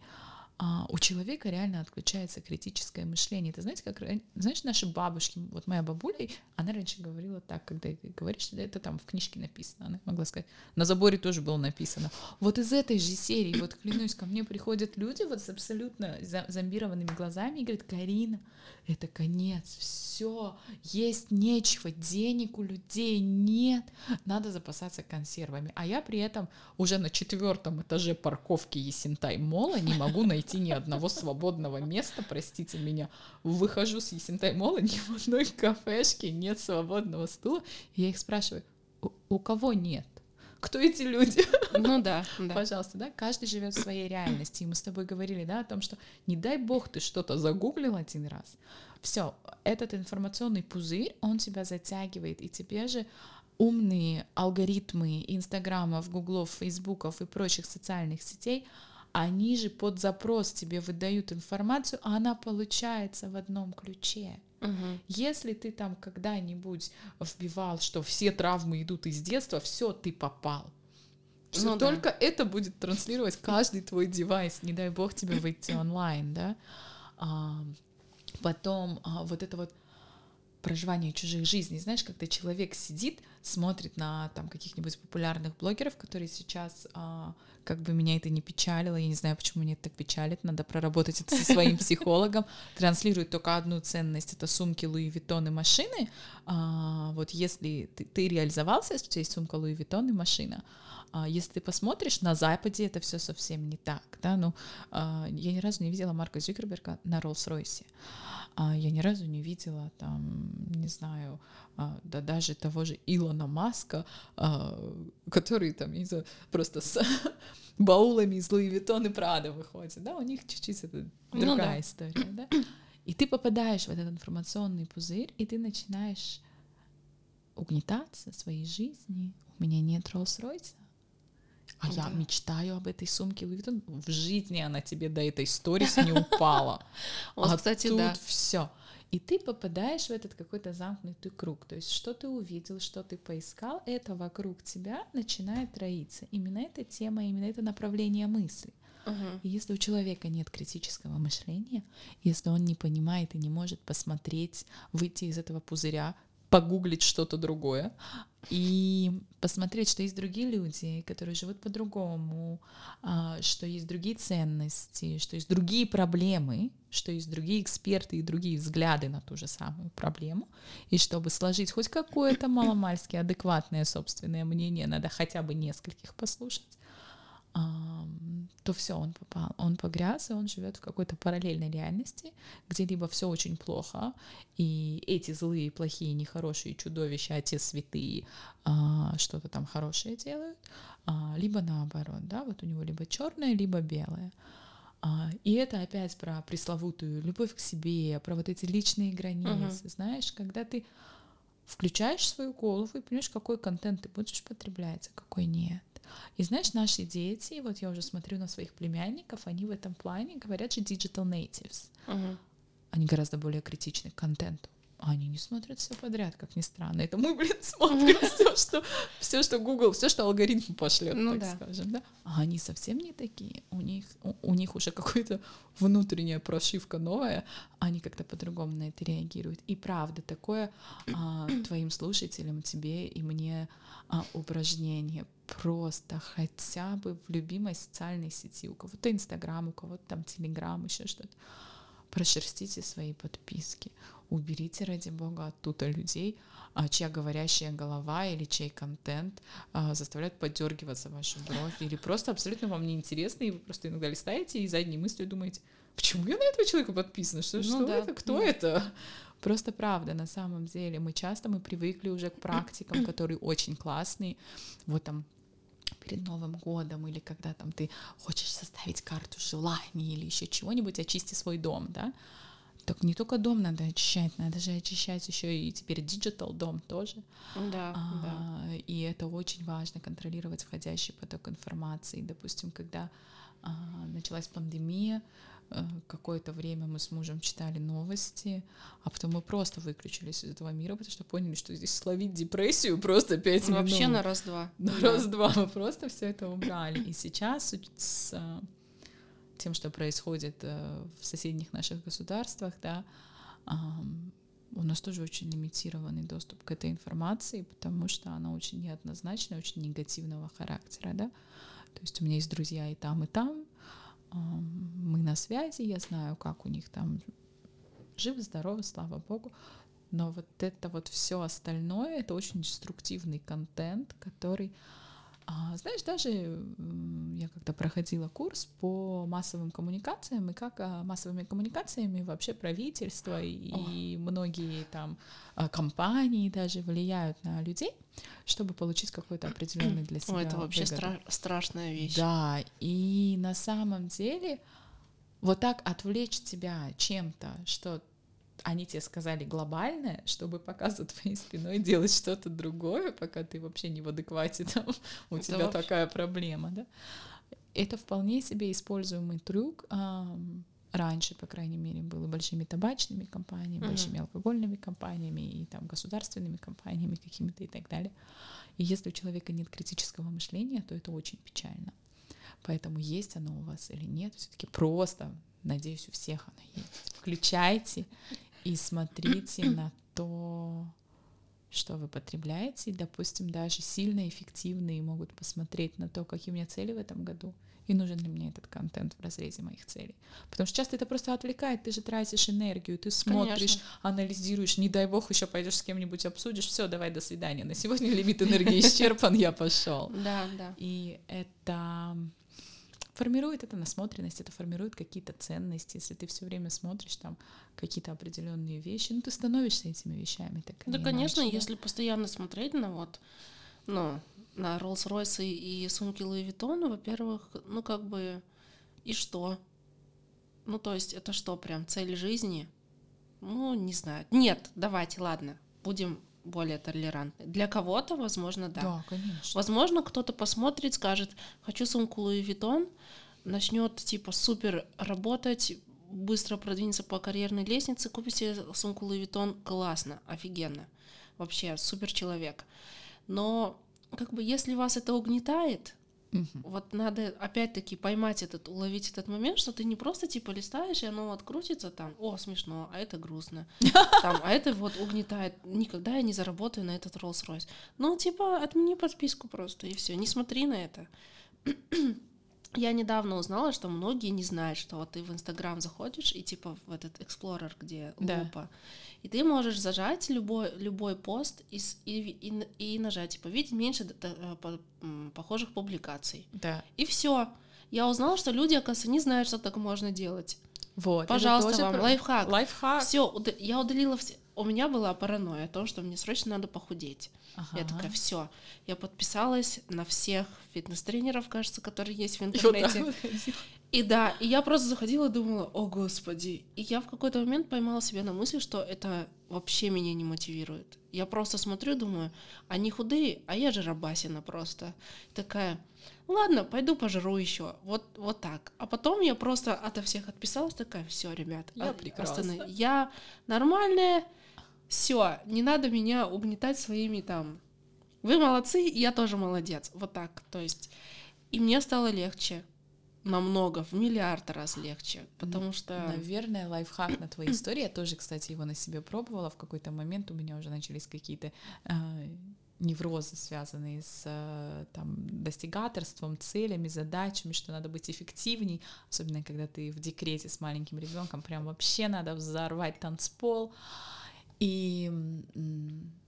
у человека реально отключается критическое мышление. Ты знаете, как знаешь, наши бабушки, вот моя бабуля, она раньше говорила так, когда говоришь, да, это там в книжке написано, она могла сказать, на заборе тоже было написано. Вот из этой же серии, вот клянусь, ко мне приходят люди вот с абсолютно зомбированными глазами и говорят, Карина, это конец, все, есть нечего, денег у людей нет, надо запасаться консервами. А я при этом уже на четвертом этаже парковки Есентай Мола не могу найти ни одного свободного места, простите меня. Выхожу с Есентай Мола, ни в одной кафешке нет свободного стула. И я их спрашиваю, у кого нет? кто эти люди?
Ну да, да.
Пожалуйста, да, каждый живет в своей реальности. И мы с тобой говорили, да, о том, что не дай бог ты что-то загуглил один раз. Все, этот информационный пузырь, он тебя затягивает, и тебе же умные алгоритмы Инстаграмов, Гуглов, Фейсбуков и прочих социальных сетей, они же под запрос тебе выдают информацию, а она получается в одном ключе.
Угу.
Если ты там когда-нибудь вбивал, что все травмы идут из детства, все, ты попал.
Ну да.
только это будет транслировать каждый твой девайс, не дай бог тебе выйти онлайн, да. А, потом а, вот это вот проживание чужих жизней, знаешь, когда человек сидит, смотрит на там каких-нибудь популярных блогеров, которые сейчас а, как бы меня это не печалило, я не знаю, почему меня это так печалит, надо проработать это со своим психологом, транслирует только одну ценность, это сумки Louis Vuitton и машины, а, вот если ты, ты реализовался, если у тебя есть сумка Louis Vuitton и машина, а, если ты посмотришь, на Западе это все совсем не так, да, ну, а, я ни разу не видела Марка Зюкерберга на Роллс-Ройсе, а, я ни разу не видела там, не знаю, а, да даже того же Илона Маска, а, который там, не знаю, просто с баулами из Луи Виттон и Прада выходит, да, у них чуть-чуть это
Ну
другая
да.
история, да, и ты попадаешь в этот информационный пузырь, и ты начинаешь угнетаться своей жизни. У меня нет Роллс-Ройса, а я
Да.
мечтаю об этой сумке Луи Виттон. В жизни она тебе до этой сторис не упала. А
кстати,
тут все. И ты попадаешь в этот какой-то замкнутый круг. То есть, что ты увидел, что ты поискал, это вокруг тебя начинает роиться. Именно эта тема, именно это направление мысли.
Мгм.
И если у человека нет критического мышления, если он не понимает и не может посмотреть, выйти из этого пузыря, погуглить что-то другое и посмотреть, что есть другие люди, которые живут по-другому, а, что есть другие ценности, что есть другие проблемы, что есть другие эксперты и другие взгляды на ту же самую проблему, и чтобы сложить хоть какое-то маломальски адекватное собственное мнение, надо хотя бы нескольких послушать, то все, он попал, он погряз, и он живет в какой-то параллельной реальности, где либо все очень плохо, и эти злые, плохие, нехорошие чудовища, а те святые а, что-то там хорошее делают, а, либо наоборот, да, вот у него либо черное, либо белое. А, и это опять про пресловутую любовь к себе, про вот эти личные границы, знаешь, когда ты включаешь свою голову и понимаешь, какой контент ты будешь потреблять, а какой нет. И знаешь, наши дети, вот я уже смотрю на своих племянников, они в этом плане говорят же digital natives.
Мгм.
Они гораздо более критичны к контенту. А Они не смотрят все подряд, как ни странно. Это мы, блин, смотрим все, что, все, что Google, все, что алгоритм пошлет,
Ну
так
да.
скажем, да. А они совсем не такие. У них, у, у них уже какая-то внутренняя прошивка новая. Они как-то по-другому на это реагируют. И правда, такое а, твоим слушателям, тебе и мне а, упражнение просто хотя бы в любимой социальной сети. У кого-то Инстаграм, у кого-то там Телеграм, еще что-то прошерстите свои подписки, уберите ради бога оттуда людей, а, чья говорящая голова или чей контент а, заставляет подергиваться вашу бровь, или просто абсолютно вам неинтересно, и вы просто иногда листаете и задней мыслью думаете, почему я на этого человека подписана, что,
Ну
что
да,
это, кто
да.
это? Просто правда, на самом деле, мы часто мы привыкли уже к практикам, которые очень классные, вот там перед Новым годом или когда там ты хочешь составить карту желаний или еще чего-нибудь, очисти свой дом, да? Так не только дом надо очищать, надо же очищать еще и теперь digital дом тоже.
Да, да.
А, И это очень важно контролировать входящий поток информации. Допустим, когда а, началась пандемия, э, какое-то время мы с мужем читали новости, а потом мы просто выключились из этого мира, потому что поняли, что здесь словить депрессию просто пять минут.
Вообще на раз-два.
На
Да.
раз-два мы просто все это убрали. И сейчас с, тем, что происходит э, в соседних наших государствах, да, у нас тоже очень лимитированный доступ к этой информации, потому что она очень неоднозначная, очень негативного характера, да. То есть у меня есть друзья и там, и там. Ам, Мы на связи, я знаю, как у них там живы, здоровы, слава богу. Но вот это вот все остальное, это очень деструктивный контент, который, а, знаешь, даже я когда проходила курс по массовым коммуникациям и как а, массовыми коммуникациями вообще правительство и многие там а, компании даже влияют на людей, чтобы получить какой-то определенный для себя
Ой, это вообще стра- страшная вещь.
Да, и на самом деле вот так отвлечь тебя чем-то, что они тебе сказали глобальное, чтобы пока за твоей спиной делать что-то другое, пока ты вообще не в адеквате, там, у
Это
тебя
вообще-
такая проблема, да? Это вполне себе используемый трюк раньше, по крайней мере, было большими табачными компаниями,
Мгм.
большими алкогольными компаниями и там государственными компаниями какими-то и так далее. И если у человека нет критического мышления, то это очень печально. Поэтому есть оно у вас или нет, все-таки просто, надеюсь, у всех оно есть. Включайте и смотрите на то, что вы потребляете. И, допустим, даже сильно эффективные могут посмотреть на то, какие у меня цели в этом году, и нужен ли мне этот контент в разрезе моих целей. Потому что часто это просто отвлекает, ты же тратишь энергию, ты смотришь,
Конечно.
анализируешь, не дай бог еще пойдешь с кем-нибудь обсудишь, все, давай, до свидания. На сегодня лимит энергии исчерпан, я пошел.
Да, да.
И это формирует это насмотренность, это формирует какие-то ценности. Если ты все время смотришь там какие-то определенные вещи, ну ты становишься этими вещами. Так
Да, конечно,
иначе, да.
если постоянно смотреть на вот, ну, на Rolls-Royce и сумки Louis Vuitton, во-первых, ну, как бы, и что? Ну, то есть, это что, прям цель жизни? Ну, не знаю. Нет, давайте, ладно, будем более толерантны. Для кого-то, возможно, да.
Да, конечно.
Возможно, кто-то посмотрит, скажет, хочу сумку Louis Vuitton, начнет типа супер работать, быстро продвинется по карьерной лестнице, купит себе сумку Louis Vuitton, классно, офигенно, вообще супер человек. Но как бы если вас это угнетает,
Мгм.
вот надо опять-таки поймать этот, уловить этот момент, что ты не просто типа листаешь, и оно вот крутится там, о, смешно, а это грустно, там, а это вот угнетает, никогда я не заработаю на этот Rolls-Royce. Ну, типа, отмени подписку просто, и все, не смотри на это. Я недавно узнала, что многие не знают, что вот ты в Инстаграм заходишь и типа в этот Explorer, где
Да.
И ты можешь зажать любой, любой пост и, и, и, нажать, типа, видеть меньше э, похожих публикаций.
Да.
И все. Я узнала, что люди, оказывается, не знают, что так можно делать.
Вот.
Пожалуйста, вам
про-
лайфхак.
Лайфхак.
Все, я удалила все. У меня была паранойя о том, что мне срочно надо похудеть. Я
Ага.
такая, все. Я подписалась на всех фитнес-тренеров, кажется, которые есть в интернете. И да, и я просто заходила и думала, о господи. И я в какой-то момент поймала себя на мысли, что это вообще меня не мотивирует. Я просто смотрю, думаю, они худые, а я же рабасина просто. Такая, ладно, пойду пожру еще. Вот, вот так. А потом я просто ото всех отписалась, такая, все, ребят,
Я
а-
прекрасна».
останов- Я нормальная, все, не надо меня угнетать своими там. Вы молодцы, и я тоже молодец. Вот так. То есть, и мне стало легче намного, в миллиард раз легче, потому что...
Наверное, лайфхак на твоей истории. Я тоже, кстати, его на себе пробовала. В какой-то момент у меня уже начались какие-то а, неврозы, связанные с а, там, достигаторством, целями, задачами, что надо быть эффективней, особенно когда ты в декрете с маленьким ребенком, прям вообще надо взорвать танцпол. И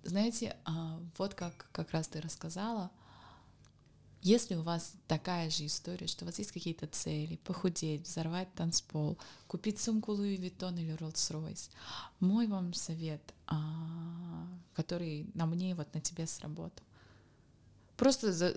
знаете, а, вот как как раз ты рассказала, если у вас такая же история, что у вас есть какие-то цели, похудеть, взорвать танцпол, купить сумку Louis Vuitton или Rolls-Royce, мой вам совет, а, который на мне вот на тебе сработал. Просто за-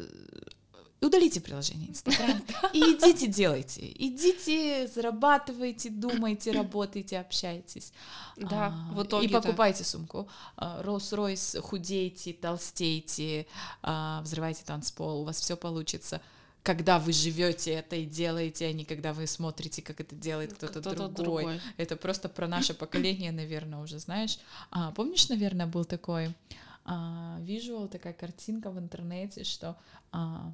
удалите приложение Инстаграм и идите делайте. Идите, зарабатывайте, думайте, работайте, общайтесь.
Да,
А,
в
И
итоге-то.
покупайте сумку. А, Rolls-Royce, худейте, толстейте, а, взрывайте танцпол, у вас все получится. Когда вы живете это и делаете, а не когда вы смотрите, как это делает кто-то, другой. Это просто про наше поколение, наверное, уже знаешь. А, помнишь, наверное, был такой а, вижу такая картинка в интернете, что а,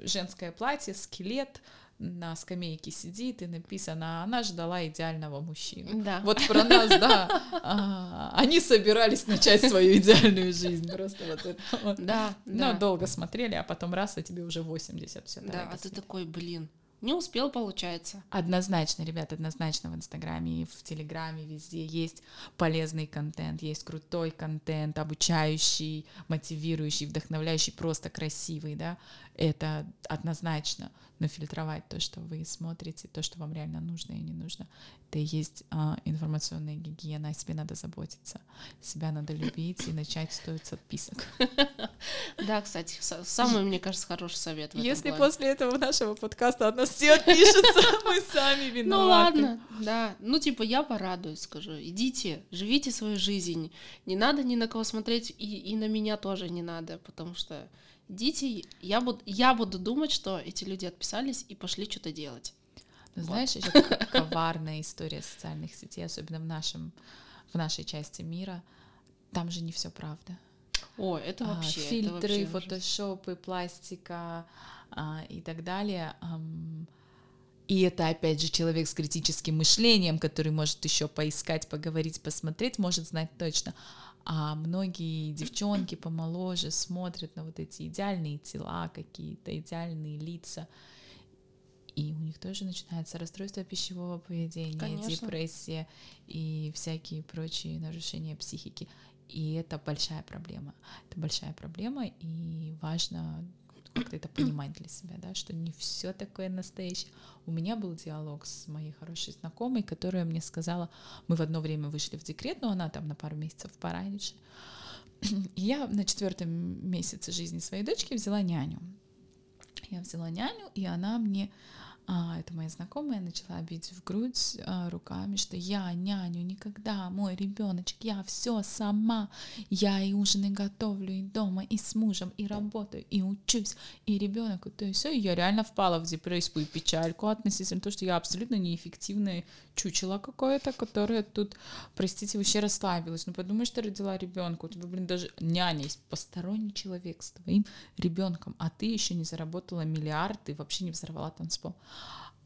женское платье, скелет на скамейке сидит и написано, она ждала идеального мужчину.
Да.
Вот про нас, да. А, они собирались начать свою идеальную жизнь. Просто вот это вот.
Да, да.
Ну, долго смотрели, а потом раз, а тебе уже 80. Все,
Да, а ты такой, блин, не успел, получается.
Однозначно, ребят, однозначно в Инстаграме и в Телеграме везде есть полезный контент, есть крутой контент, обучающий, мотивирующий, вдохновляющий, просто красивый, да, это однозначно, но фильтровать то, что вы смотрите, то, что вам реально нужно и не нужно, это и есть а, информационная гигиена, о себе надо заботиться, себя надо любить и начать стоить с отписок.
Да, кстати, са- самый, мне кажется, хороший совет.
Если после этого нашего подкаста от нас все отпишутся, мы сами виноваты.
Ну ладно, да. Ну, типа, я порадуюсь, скажу. Идите, живите свою жизнь. Не надо ни на кого смотреть, и, и на меня тоже не надо, потому что идите, я буду, я буду думать, что эти люди отписались и пошли что-то делать.
Ну, знаешь, еще коварная история социальных сетей, особенно в нашем, в нашей части мира, там же не все правда.
О, это
А,
вообще... это
фильтры,
вообще ужас.
фотошопы, пластика а, и так далее. И это, опять же, человек с критическим мышлением, который может еще поискать, поговорить, посмотреть, может знать точно. А многие девчонки помоложе смотрят на вот эти идеальные тела, какие-то идеальные лица, и у них тоже начинается расстройство пищевого поведения,
Конечно.
депрессия и всякие прочие нарушения психики. И это большая проблема. Это большая проблема, и важно как-то это понимать для себя, да, что не все такое настоящее. У меня был диалог с моей хорошей знакомой, которая мне сказала, мы в одно время вышли в декрет, но она там на пару месяцев пораньше. И я на четвертом месяце жизни своей дочки взяла няню. Я взяла няню, и она мне, а, это моя знакомая, начала бить в грудь а, руками, что я няню никогда, мой ребеночек, я все сама, я и ужины готовлю, и дома, и с мужем, и работаю, и учусь, и ребенок, то и все. Я реально впала в депрессию и печальку относительно того, что я абсолютно неэффективная чучело какое-то, которое тут, простите, вообще расслабилась. Ну подумай, что родила ребенка, у тебя, блин, даже няня есть, посторонний человек с твоим ребенком, а ты еще не заработала миллиард и вообще не взорвала танцпол.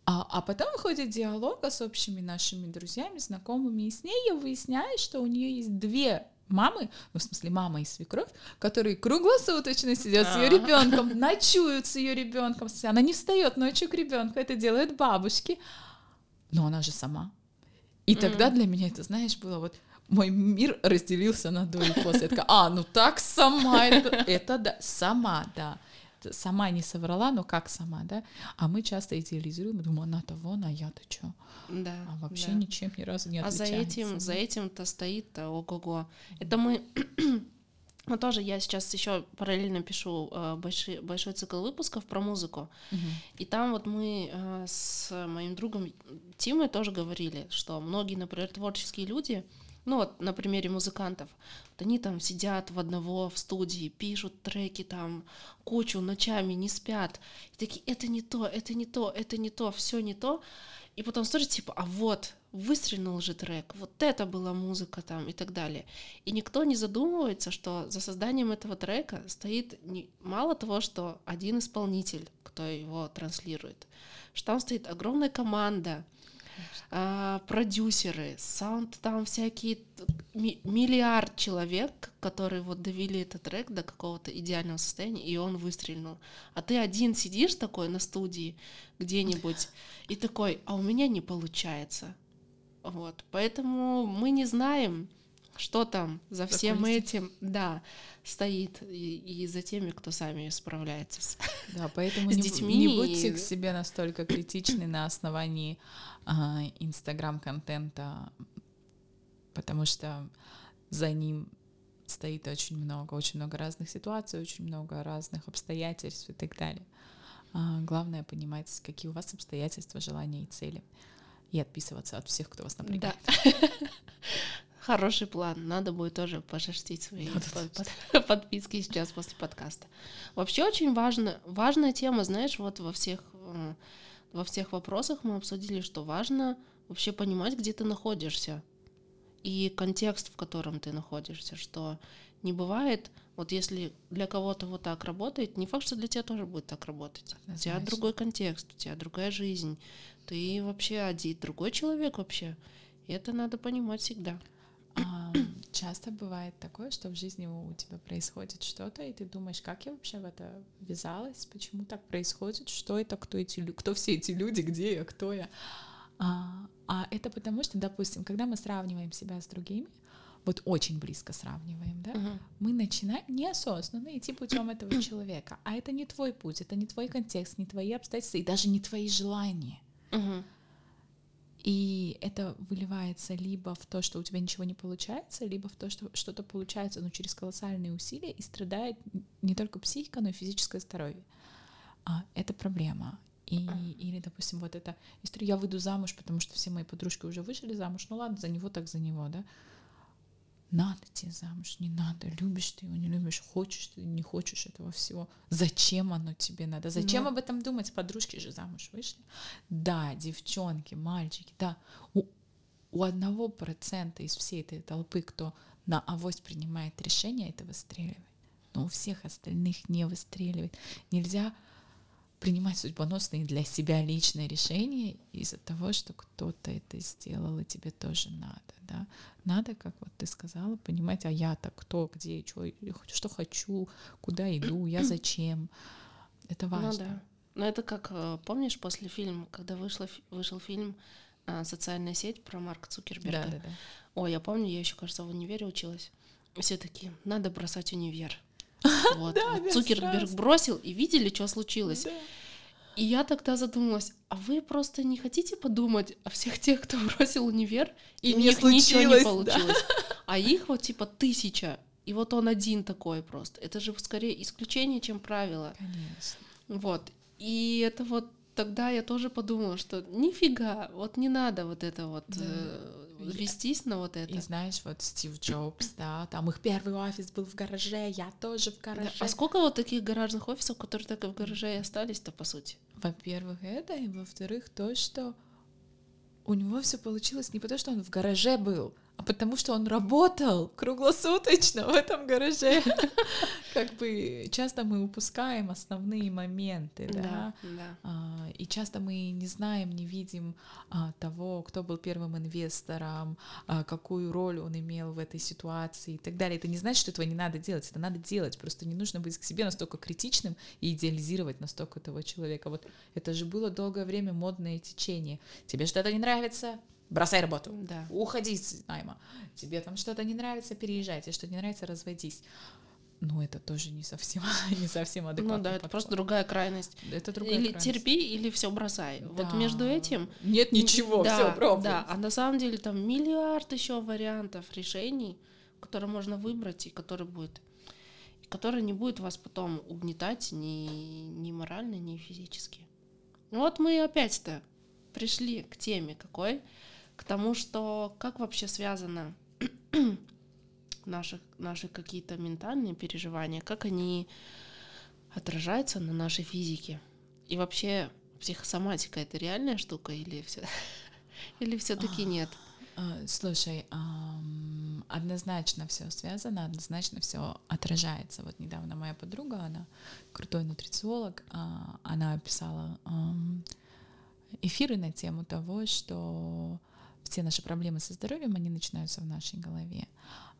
А, а потом выходит диалог с общими нашими друзьями, знакомыми, и с ней я выясняю, что у нее есть две мамы, ну, в смысле, мама и свекровь, которые круглосуточно сидят с ее
А.
ребенком, ночуют с ее ребенком. Она не встает ночью к ребенку, это делают бабушки. Но она же сама. И тогда для меня это, знаешь, было вот мой мир разделился на до и после. Я такая, а, ну так сама, это, это да, сама, да. Сама не соврала, но как сама, да? А мы часто идеализируем, думаем, она-то вон, а я-то что?
Да,
А вообще
да.
ничем ни разу не
А за
отличается.
этим, за этим-то стоит-то ого-го. Это мы... Ну, тоже я сейчас еще параллельно пишу э, большой, большой цикл выпусков про музыку.
Мгм.
И там вот мы э, с моим другом Тимой тоже говорили, что многие, например, творческие люди, ну вот на примере музыкантов, вот они там сидят в одного в студии, пишут треки там кучу ночами, не спят. И такие, это не то, это не то, это не то, все не то. И потом смотрят, типа, а вот, выстрелил же трек, вот это была музыка там и так далее. И никто не задумывается, что за созданием этого трека стоит не, мало того, что один исполнитель, кто его транслирует, что там стоит огромная команда, а, продюсеры, саунд там всякие, ми- миллиард человек, которые вот довели этот трек до какого-то идеального состояния, и он выстрелил. А ты один сидишь такой на студии где-нибудь и такой, а у меня не получается. Вот, поэтому мы не знаем, что там за всем
кулисами.
этим, да, стоит, и, и за теми, кто сами справляется с
Да, поэтому
с
не,
детьми
не будьте
и-
к себе настолько критичны на основании а, инстаграм-контента, потому что за ним стоит очень много, очень много разных ситуаций, очень много разных обстоятельств и так далее. А, главное понимать, какие у вас обстоятельства, желания и цели. И отписываться от всех, кто вас напрягает.
Да. Хороший план. Надо будет тоже пошерстить свои под- под- подписки сейчас после подкаста. Вообще очень важно, важная тема, знаешь, вот во всех, э, во всех вопросах мы обсудили, что важно вообще понимать, где ты находишься и контекст, в котором ты находишься, что не бывает, вот если для кого-то вот так работает, не факт, что для тебя тоже будет так работать. У тебя
Однозначно.
другой контекст, у тебя другая жизнь, ты вообще один, другой человек вообще. И это надо понимать всегда.
А, часто бывает такое, что в жизни у тебя происходит что-то, и ты думаешь, как я вообще в это ввязалась, почему так происходит, что это, кто эти, лю- кто все эти люди, где я, кто я. А, а это потому, что, допустим, когда мы сравниваем себя с другими, вот очень близко сравниваем, да,
Мгм.
мы начинаем неосознанно идти путем этого человека, а это не твой путь, это не твой контекст, не твои обстоятельства и даже не твои желания.
Мгм.
И это выливается либо в то, что у тебя ничего не получается, либо в то, что что-то получается, но через колоссальные усилия, и страдает не только психика, но и физическое здоровье. А, это проблема. И, или, допустим, вот эта история, я выйду замуж, потому что все мои подружки уже вышли замуж, ну ладно, за него так за него, да. Надо тебе замуж, не надо, любишь ты его, не любишь, хочешь ты, не хочешь этого всего. Зачем оно тебе надо? Зачем
Ну.
об этом думать? Подружки же замуж вышли. Да, девчонки, мальчики, да. У, у одного процента из всей этой толпы, кто на авось принимает решение, это выстреливает. Но у всех остальных не выстреливает. Нельзя принимать судьбоносные для себя личные решения из-за того, что кто-то это сделал, и тебе тоже надо, да. Надо, как вот ты сказала, понимать, а я-то кто, где, что, что хочу, куда иду, я зачем. Это важно.
Ну да. Ну это как, э, помнишь, после фильма, когда вышла, фи- вышел фильм э, «Социальная сеть» про Марка Цукерберга?
Да, да, да.
Ой, я помню, я еще, кажется, в универе училась. Все такие, надо бросать универ. Вот. Вот Цукерберг бросил, и видели, что случилось. И я тогда задумалась, а вы просто не хотите подумать о всех тех, кто бросил универ,
И
у них ничего не
случилось, да.
получилось. А их вот типа тысяча, и вот он один такой просто. Это же скорее исключение, чем правило.
Конечно.
Вот. И это вот тогда я тоже подумала, что нифига, вот не надо вот это вот
Да.
э, вестись на вот это.
И знаешь, вот Стив Джобс, да, там их первый офис был в гараже, я тоже в
Да,
гараже.
А сколько вот таких гаражных офисов, которые так и в гараже и остались-то, по сути?
Во-первых, это, и во-вторых, то, что у него все получилось не потому, что он в гараже был, а потому что он работал круглосуточно в этом гараже. Как бы часто мы упускаем основные моменты, да. А, И часто мы не знаем, не видим а, того, кто был первым инвестором, а, какую роль он имел в этой ситуации и так далее. Это не значит, что этого не надо делать, это надо делать. Просто не нужно быть к себе настолько критичным и идеализировать настолько того человека. Вот это же было долгое время модное течение. Тебе что-то не нравится? Бросай работу.
Да.
Уходи с найма. Тебе там что-то не нравится, переезжай. Тебе что-то не нравится, разводись. Ну, это тоже не совсем, не совсем адекватно.
Ну да, это просто другая крайность.
Это другая
или
крайность.
терпи, или все бросай. Вот
Да.
между этим
Нет ничего,
да,
все, пробуй.
Да, а на самом деле там миллиард еще вариантов решений, которые можно выбрать и который будет, и который не будет вас потом угнетать ни, ни морально, ни физически. Вот мы опять-то пришли к теме какой, к тому, что как вообще связано наши, наши какие-то ментальные переживания, как они отражаются на нашей физике. И вообще психосоматика это реальная штука или все или все-таки нет?
А, Слушай, ам, однозначно все связано, однозначно все отражается. Вот недавно моя подруга, она крутой нутрициолог, а, она писала эфиры на тему того, что все наши проблемы со здоровьем, они начинаются в нашей голове.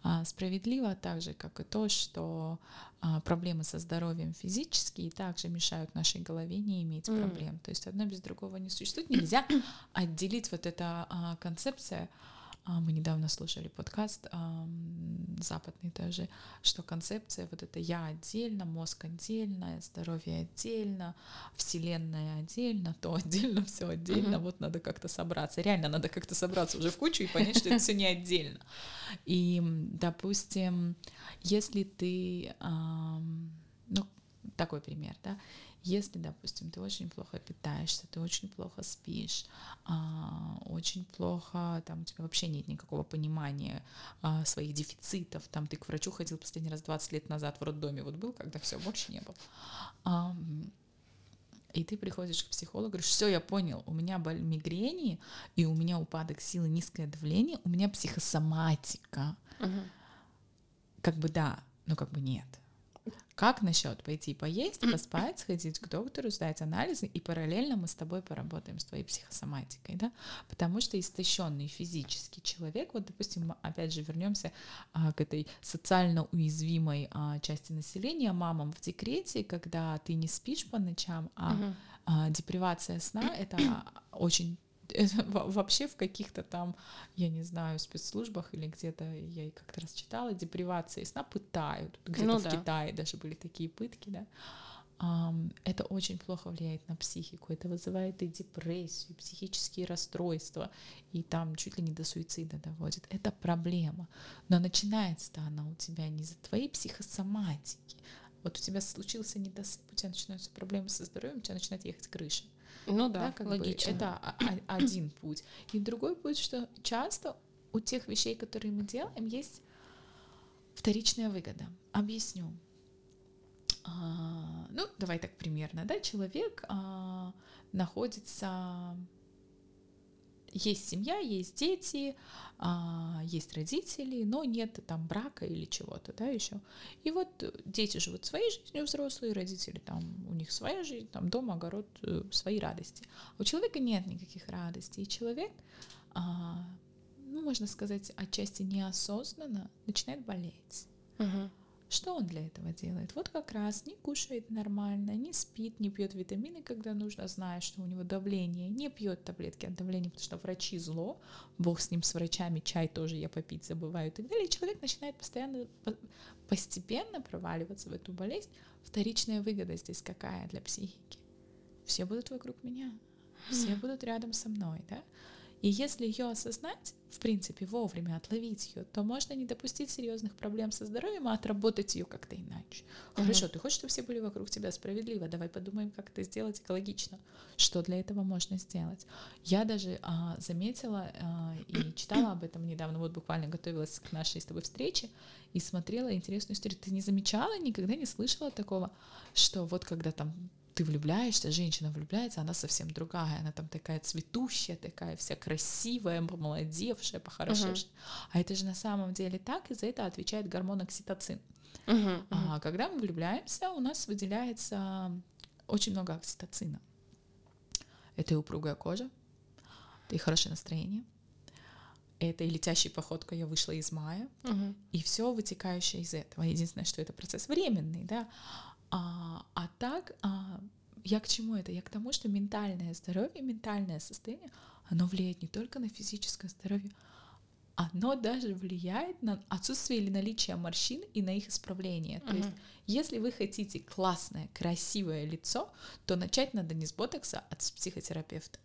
А справедливо так же, как и то, что а, проблемы со здоровьем физические также мешают нашей голове не иметь
М.
проблем. То есть одно без другого не существует. Нельзя отделить вот эта а, концепция. А, мы недавно слушали подкаст западный тоже, что концепция вот это я отдельно, мозг отдельно, здоровье отдельно, вселенная отдельно, то отдельно, все отдельно.
Мгм.
Вот надо как-то собраться. Реально надо как-то собраться уже в кучу и понять, что это все не отдельно. И, допустим, если ты, ну, такой пример, да, если, допустим, ты очень плохо питаешься, ты очень плохо спишь, а, очень плохо, там у тебя вообще нет никакого понимания а, своих дефицитов, там ты к врачу ходил последний раз 20 лет назад в роддоме, вот был, когда все, больше не был. Ам, и ты приходишь к психологу, говоришь, все, я понял, у меня боль мигрени, и у меня упадок силы, низкое давление, у меня психосоматика.
Мгм.
Как бы да, но как бы нет. Как насчет пойти поесть, поспать, сходить к доктору, сдать анализы, и параллельно мы с тобой поработаем с твоей психосоматикой, да? Потому что истощенный физический человек, вот, допустим, опять же вернемся а, к этой социально уязвимой а, части населения, мамам в декрете, когда ты не спишь по ночам, а а, депривация сна это очень вообще в каких-то там, я не знаю, спецслужбах или где-то я как-то раз читала, депривации сна пытают. Где-то
Ну
в
да.
Китае даже были такие пытки, да. Это очень плохо влияет на психику. Это вызывает и депрессию, и психические расстройства, и там чуть ли не до суицида доводит. Это проблема. Но начинается-то она у тебя не из-за твоей психосоматики. Вот у тебя случился недосып, у тебя начинаются проблемы со здоровьем, у тебя начинает ехать крыша.
Ну да,
как бы
логично.
это о- о- один путь. И другой путь, что часто у тех вещей, которые мы делаем, есть Вторичная выгода. Объясню. А, ну, давай так примерно, да, человек а, находится есть семья, есть дети, а, есть родители, но нет там брака или чего-то, да, еще. И вот дети живут своей жизнью взрослые, родители там, у них своя жизнь, там дом, огород, э, свои радости. У человека нет никаких радостей, и человек, а, ну, можно сказать, отчасти неосознанно начинает болеть.
Мгм.
Что он для этого делает? Вот как раз не кушает нормально, не спит, не пьет витамины, когда нужно, зная, что у него давление, не пьет таблетки от давления, потому что врачи зло, бог с ним, с врачами, чай тоже я попить забываю и так далее. И человек начинает постоянно, по- постепенно проваливаться в эту болезнь. Вторичная выгода здесь какая для психики? Все будут вокруг меня, все будут рядом со мной, да? И если ее осознать, в принципе, вовремя отловить ее, то можно не допустить серьезных проблем со здоровьем, а отработать ее как-то иначе.
Мгм.
Хорошо, ты хочешь, чтобы все были вокруг тебя справедливо? Давай подумаем, как это сделать экологично. Что для этого можно сделать? Я даже а, заметила а, и читала об этом недавно, вот буквально готовилась к нашей с тобой встрече и смотрела интересную историю. Ты не замечала, никогда не слышала такого, что вот когда там ты влюбляешься, женщина влюбляется, она совсем другая, она там такая цветущая, такая вся красивая, помолодевшая, похорошевшая. А это же на самом деле так, и за это отвечает гормон окситоцин.
Мгм, мгм.
А когда мы влюбляемся, у нас выделяется очень много окситоцина. Это и упругая кожа, это и хорошее настроение, это и летящей походкой я вышла из мая,
Мгм.
и все вытекающее из этого. Единственное, что это процесс временный, да. А, а так, а, я к чему это? Я к тому, что ментальное здоровье, ментальное состояние, оно влияет не только на физическое здоровье, оно даже влияет на отсутствие или наличие морщин и на их исправление. То есть, если вы хотите классное, красивое лицо, то начать надо не с ботокса, а с психотерапевта.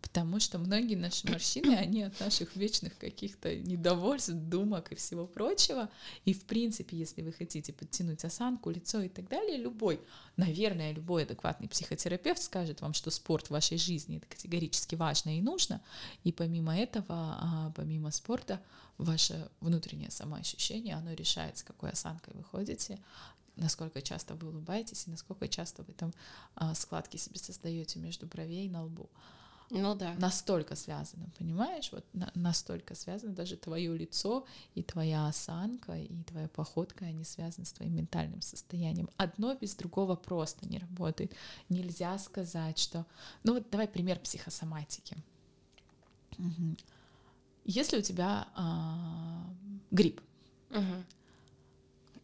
Потому что многие наши морщины, они от наших вечных каких-то недовольств, думок и всего прочего. И, в принципе, если вы хотите подтянуть осанку, лицо и так далее, любой, наверное, любой адекватный психотерапевт скажет вам, что спорт в вашей жизни это категорически важно и нужно. И помимо этого, а, помимо спорта, ваше внутреннее самоощущение, оно решает, с какой осанкой вы ходите, насколько часто вы улыбаетесь и насколько часто вы там а, складки себе создаете между бровей и на лбу.
Ну да.
Настолько связано, понимаешь? Вот на- настолько связано даже твое лицо и твоя осанка и твоя походка, они связаны с твоим ментальным состоянием. Одно без другого просто не работает. Нельзя сказать, что... Ну вот давай пример психосоматики. Мгм. Если у тебя а, грипп,
Мгм.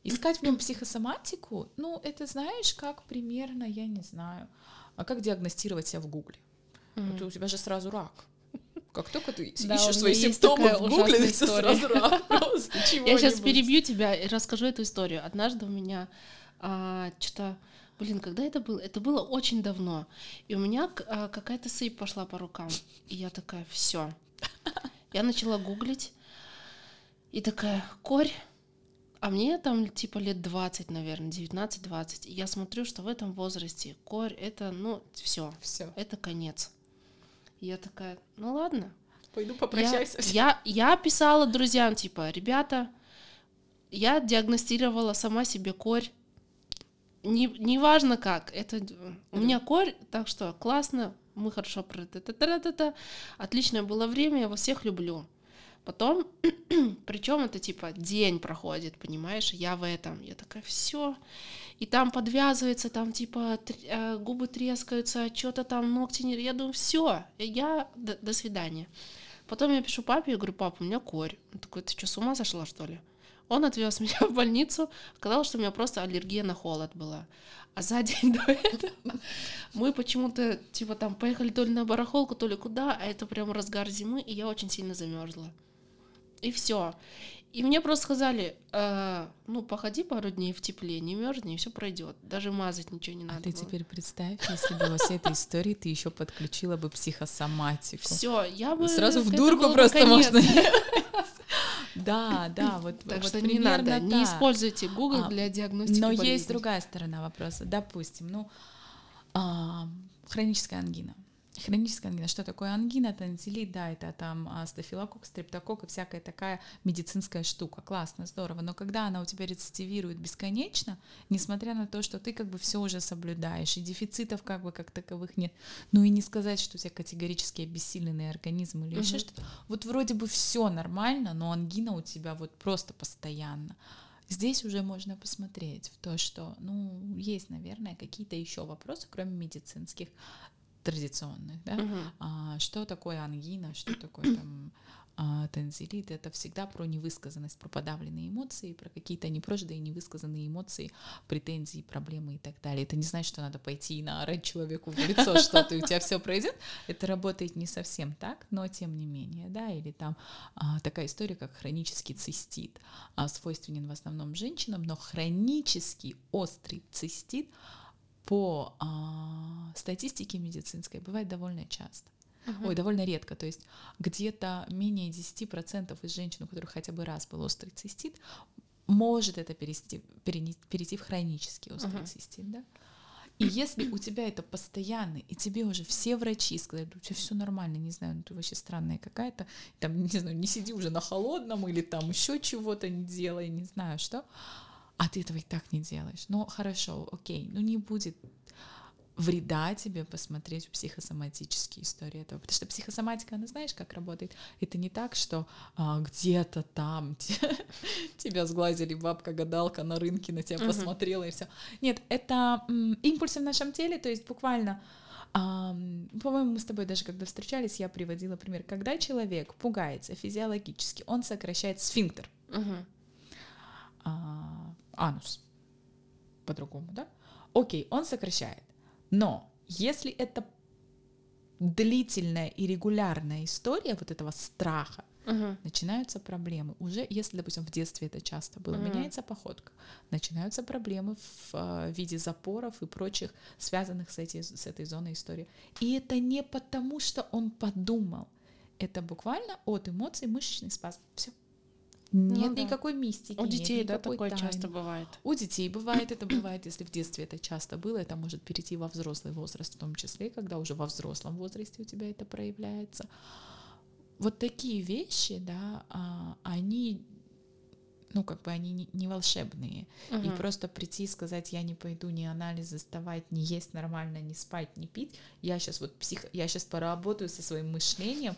Искать в нем психосоматику, ну, это знаешь, как примерно, я не знаю, а как диагностировать себя в Гугле?
Мгм.
Вот у тебя же сразу рак. Как только ты
Да,
ищешь свои симптомы в Гугле, сразу рак просто.
Я сейчас перебью тебя и расскажу эту историю. Однажды у меня что-то, блин, когда это было? Это было очень давно. И у меня а, какая-то сыпь пошла по рукам. И я такая, все. Я начала гуглить. И такая, корь. А мне там типа лет 20, наверное, 19-20. И я смотрю, что в этом возрасте корь это, ну, все,
Все,
это конец. И я такая, ну ладно,
пойду
я,
попрощайся.
я, я писала друзьям, типа, ребята, я диагностировала сама себе корь. Не, неважно как, это у меня корь, так что классно, мы хорошо про это, отличное было время, я вас всех люблю. Потом, причем это типа день проходит, понимаешь, я в этом, я такая, все, и там подвязывается, там типа э, губы трескаются, что-то там ногти не, я думаю, все, я до, до свидания. Потом я пишу папе, я говорю, папа, у меня корь. Он такой, ты что, с ума сошла, что ли? Он отвез меня в больницу, оказалось, что у меня просто аллергия на холод была. А за день до этого мы почему-то, типа, там поехали то ли на барахолку, то ли куда, а это прям разгар зимы, и я очень сильно замерзла. И все. И мне просто сказали, «Э, ну, походи пару дней в тепле, не мерзни, и все пройдет. Даже мазать ничего не надо.
А ты
было.
теперь представь, если бы во всей этой истории ты еще подключила бы психосоматику.
Все, я бы...
Сразу в дурку просто можно. Да, да, вот
Так
вот
что не надо,
примерно
не
так.
используйте Google
А,
для диагностики
Но есть
болезней.
другая сторона вопроса. Допустим, ну, а, хроническая ангина. Хроническая ангина. Что такое ангина? Тонзиллит, да, это там а, стафилококк, стрептококк и всякая такая медицинская штука. Классно, здорово. Но когда она у тебя рецидивирует бесконечно, несмотря на то, что ты как бы все уже соблюдаешь, и дефицитов как бы как таковых нет, ну и не сказать, что у тебя категорически обессиленный организм или еще что-то. Вот вроде бы все нормально, но ангина у тебя вот просто постоянно. Здесь уже можно посмотреть в то, что, ну, есть, наверное, какие-то еще вопросы, кроме медицинских традиционных, да,
Мгм.
а, что такое ангина, что такое там а, тензилит, это всегда про невысказанность, про подавленные эмоции, про какие-то непрожитые, невысказанные эмоции, претензии, проблемы и так далее. Это не значит, что надо пойти и наорать человеку в лицо что-то, и у тебя все пройдет. Это работает не совсем так, но тем не менее, да, или там а, такая история, как хронический цистит, а, свойственен в основном женщинам, но хронический острый цистит по а, статистике медицинской бывает довольно часто. Ой, довольно редко. То есть где-то менее 10% из женщин, у которых хотя бы раз был острый цистит, может это перейти, перейти в хронический острый
Мгм.
цистит, да? И если у тебя это постоянно, и тебе уже все врачи сказали, у тебя все нормально, не знаю, ну ты вообще странная какая-то, там, не знаю, не сиди уже на холодном или там еще чего-то не делай, не знаю что, а ты этого и так не делаешь. Ну, хорошо, окей, ну не будет вреда тебе посмотреть психосоматические истории этого. Потому что психосоматика, она знаешь, как работает? Это не так, что а, где-то там те- тебя сглазили бабка-гадалка на рынке, на тебя посмотрела и все. Нет, это импульсы в нашем теле, то есть буквально по-моему, мы с тобой даже когда встречались, я приводила пример. Когда человек пугается физиологически, он сокращает сфинктер
Мгм.
Анус. По-другому, да? Окей, он сокращает. Но если это длительная и регулярная история вот этого страха,
Мгм.
начинаются проблемы. Уже, если, допустим, в детстве это часто было,
Мгм.
меняется походка, начинаются проблемы в э, виде запоров и прочих, связанных с, эти, с этой зоной истории. И это не потому, что он подумал. Это буквально от эмоций мышечный спазм. Все. Нет
Ну да.
никакой мистики.
У детей, да, такое
тайны.
часто бывает.
У детей бывает, это бывает, если в детстве это часто было, это может перейти во взрослый возраст в том числе, когда уже во взрослом возрасте у тебя это проявляется. Вот такие вещи, да, а, они, ну, как бы они не- не волшебные. И
Мгм.
просто прийти и сказать, я не пойду ни анализы сдавать, не есть нормально, не спать, не пить, я сейчас вот псих... я сейчас поработаю со своим мышлением.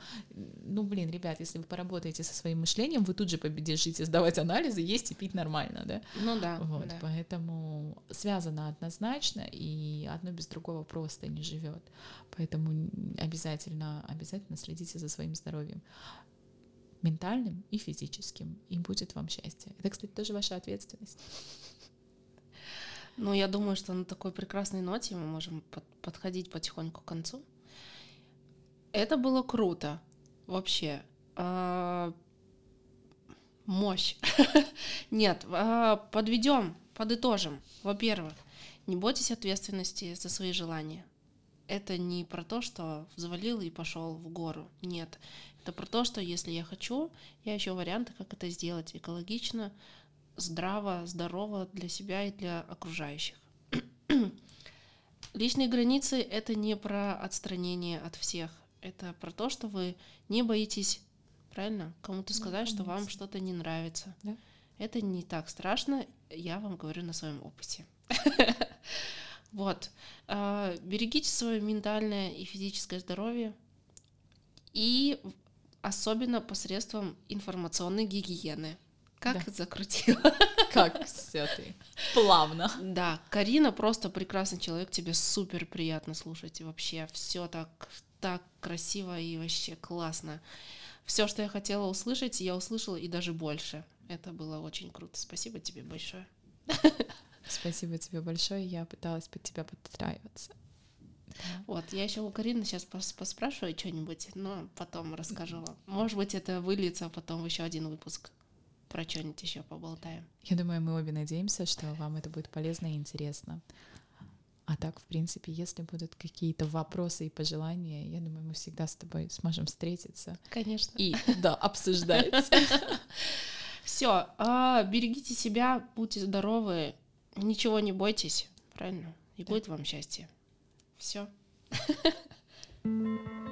Ну, блин, ребят, если вы поработаете со своим мышлением, вы тут же побежите сдавать анализы, есть и пить нормально, да?
Ну да.
Вот,
да.
поэтому связано однозначно, и одно без другого просто не живет. Поэтому обязательно, обязательно следите за своим здоровьем ментальным и физическим, и будет вам счастье. Это, кстати, тоже ваша ответственность.
Ну, я думаю, что на такой прекрасной ноте мы можем под- подходить потихоньку к концу. Это было круто. Вообще. А, Мощь. Нет, подведем, подытожим. Во-первых, не бойтесь ответственности за свои желания. Это не про то, что взвалил и пошел в гору. Нет. Это про то, что если я хочу, я ищу варианты, как это сделать экологично, здраво, здорово для себя и для окружающих. Личные границы — это не про отстранение от всех. Это про то, что вы не боитесь, правильно, кому-то
Да,
сказать, что вам что-то не нравится.
Да.
Это не так страшно, я вам говорю на своем опыте. Вот. А, Берегите свое ментальное и физическое здоровье. И особенно посредством информационной гигиены. Как
Да.
закрутила.
Как все ты плавно.
Да, Карина просто прекрасный человек, тебе супер приятно слушать. И вообще все так, так красиво и вообще классно. Все, что я хотела услышать, я услышала и даже больше. Это было очень круто. Спасибо тебе большое.
Спасибо тебе большое. Я пыталась под тебя подстраиваться.
Вот, я еще у Карины сейчас поспрашиваю что-нибудь, но потом расскажу вам. Может быть, это выльется потом в еще один выпуск. Про что-нибудь еще поболтаем.
Я думаю, мы обе надеемся, что вам это будет полезно и интересно. А так, в принципе, если будут какие-то вопросы и пожелания, я думаю, мы всегда с тобой сможем встретиться
Конечно.
и да, обсуждать.
Все, берегите себя, будьте здоровы, ничего не бойтесь, правильно? И будет вам счастье. Все.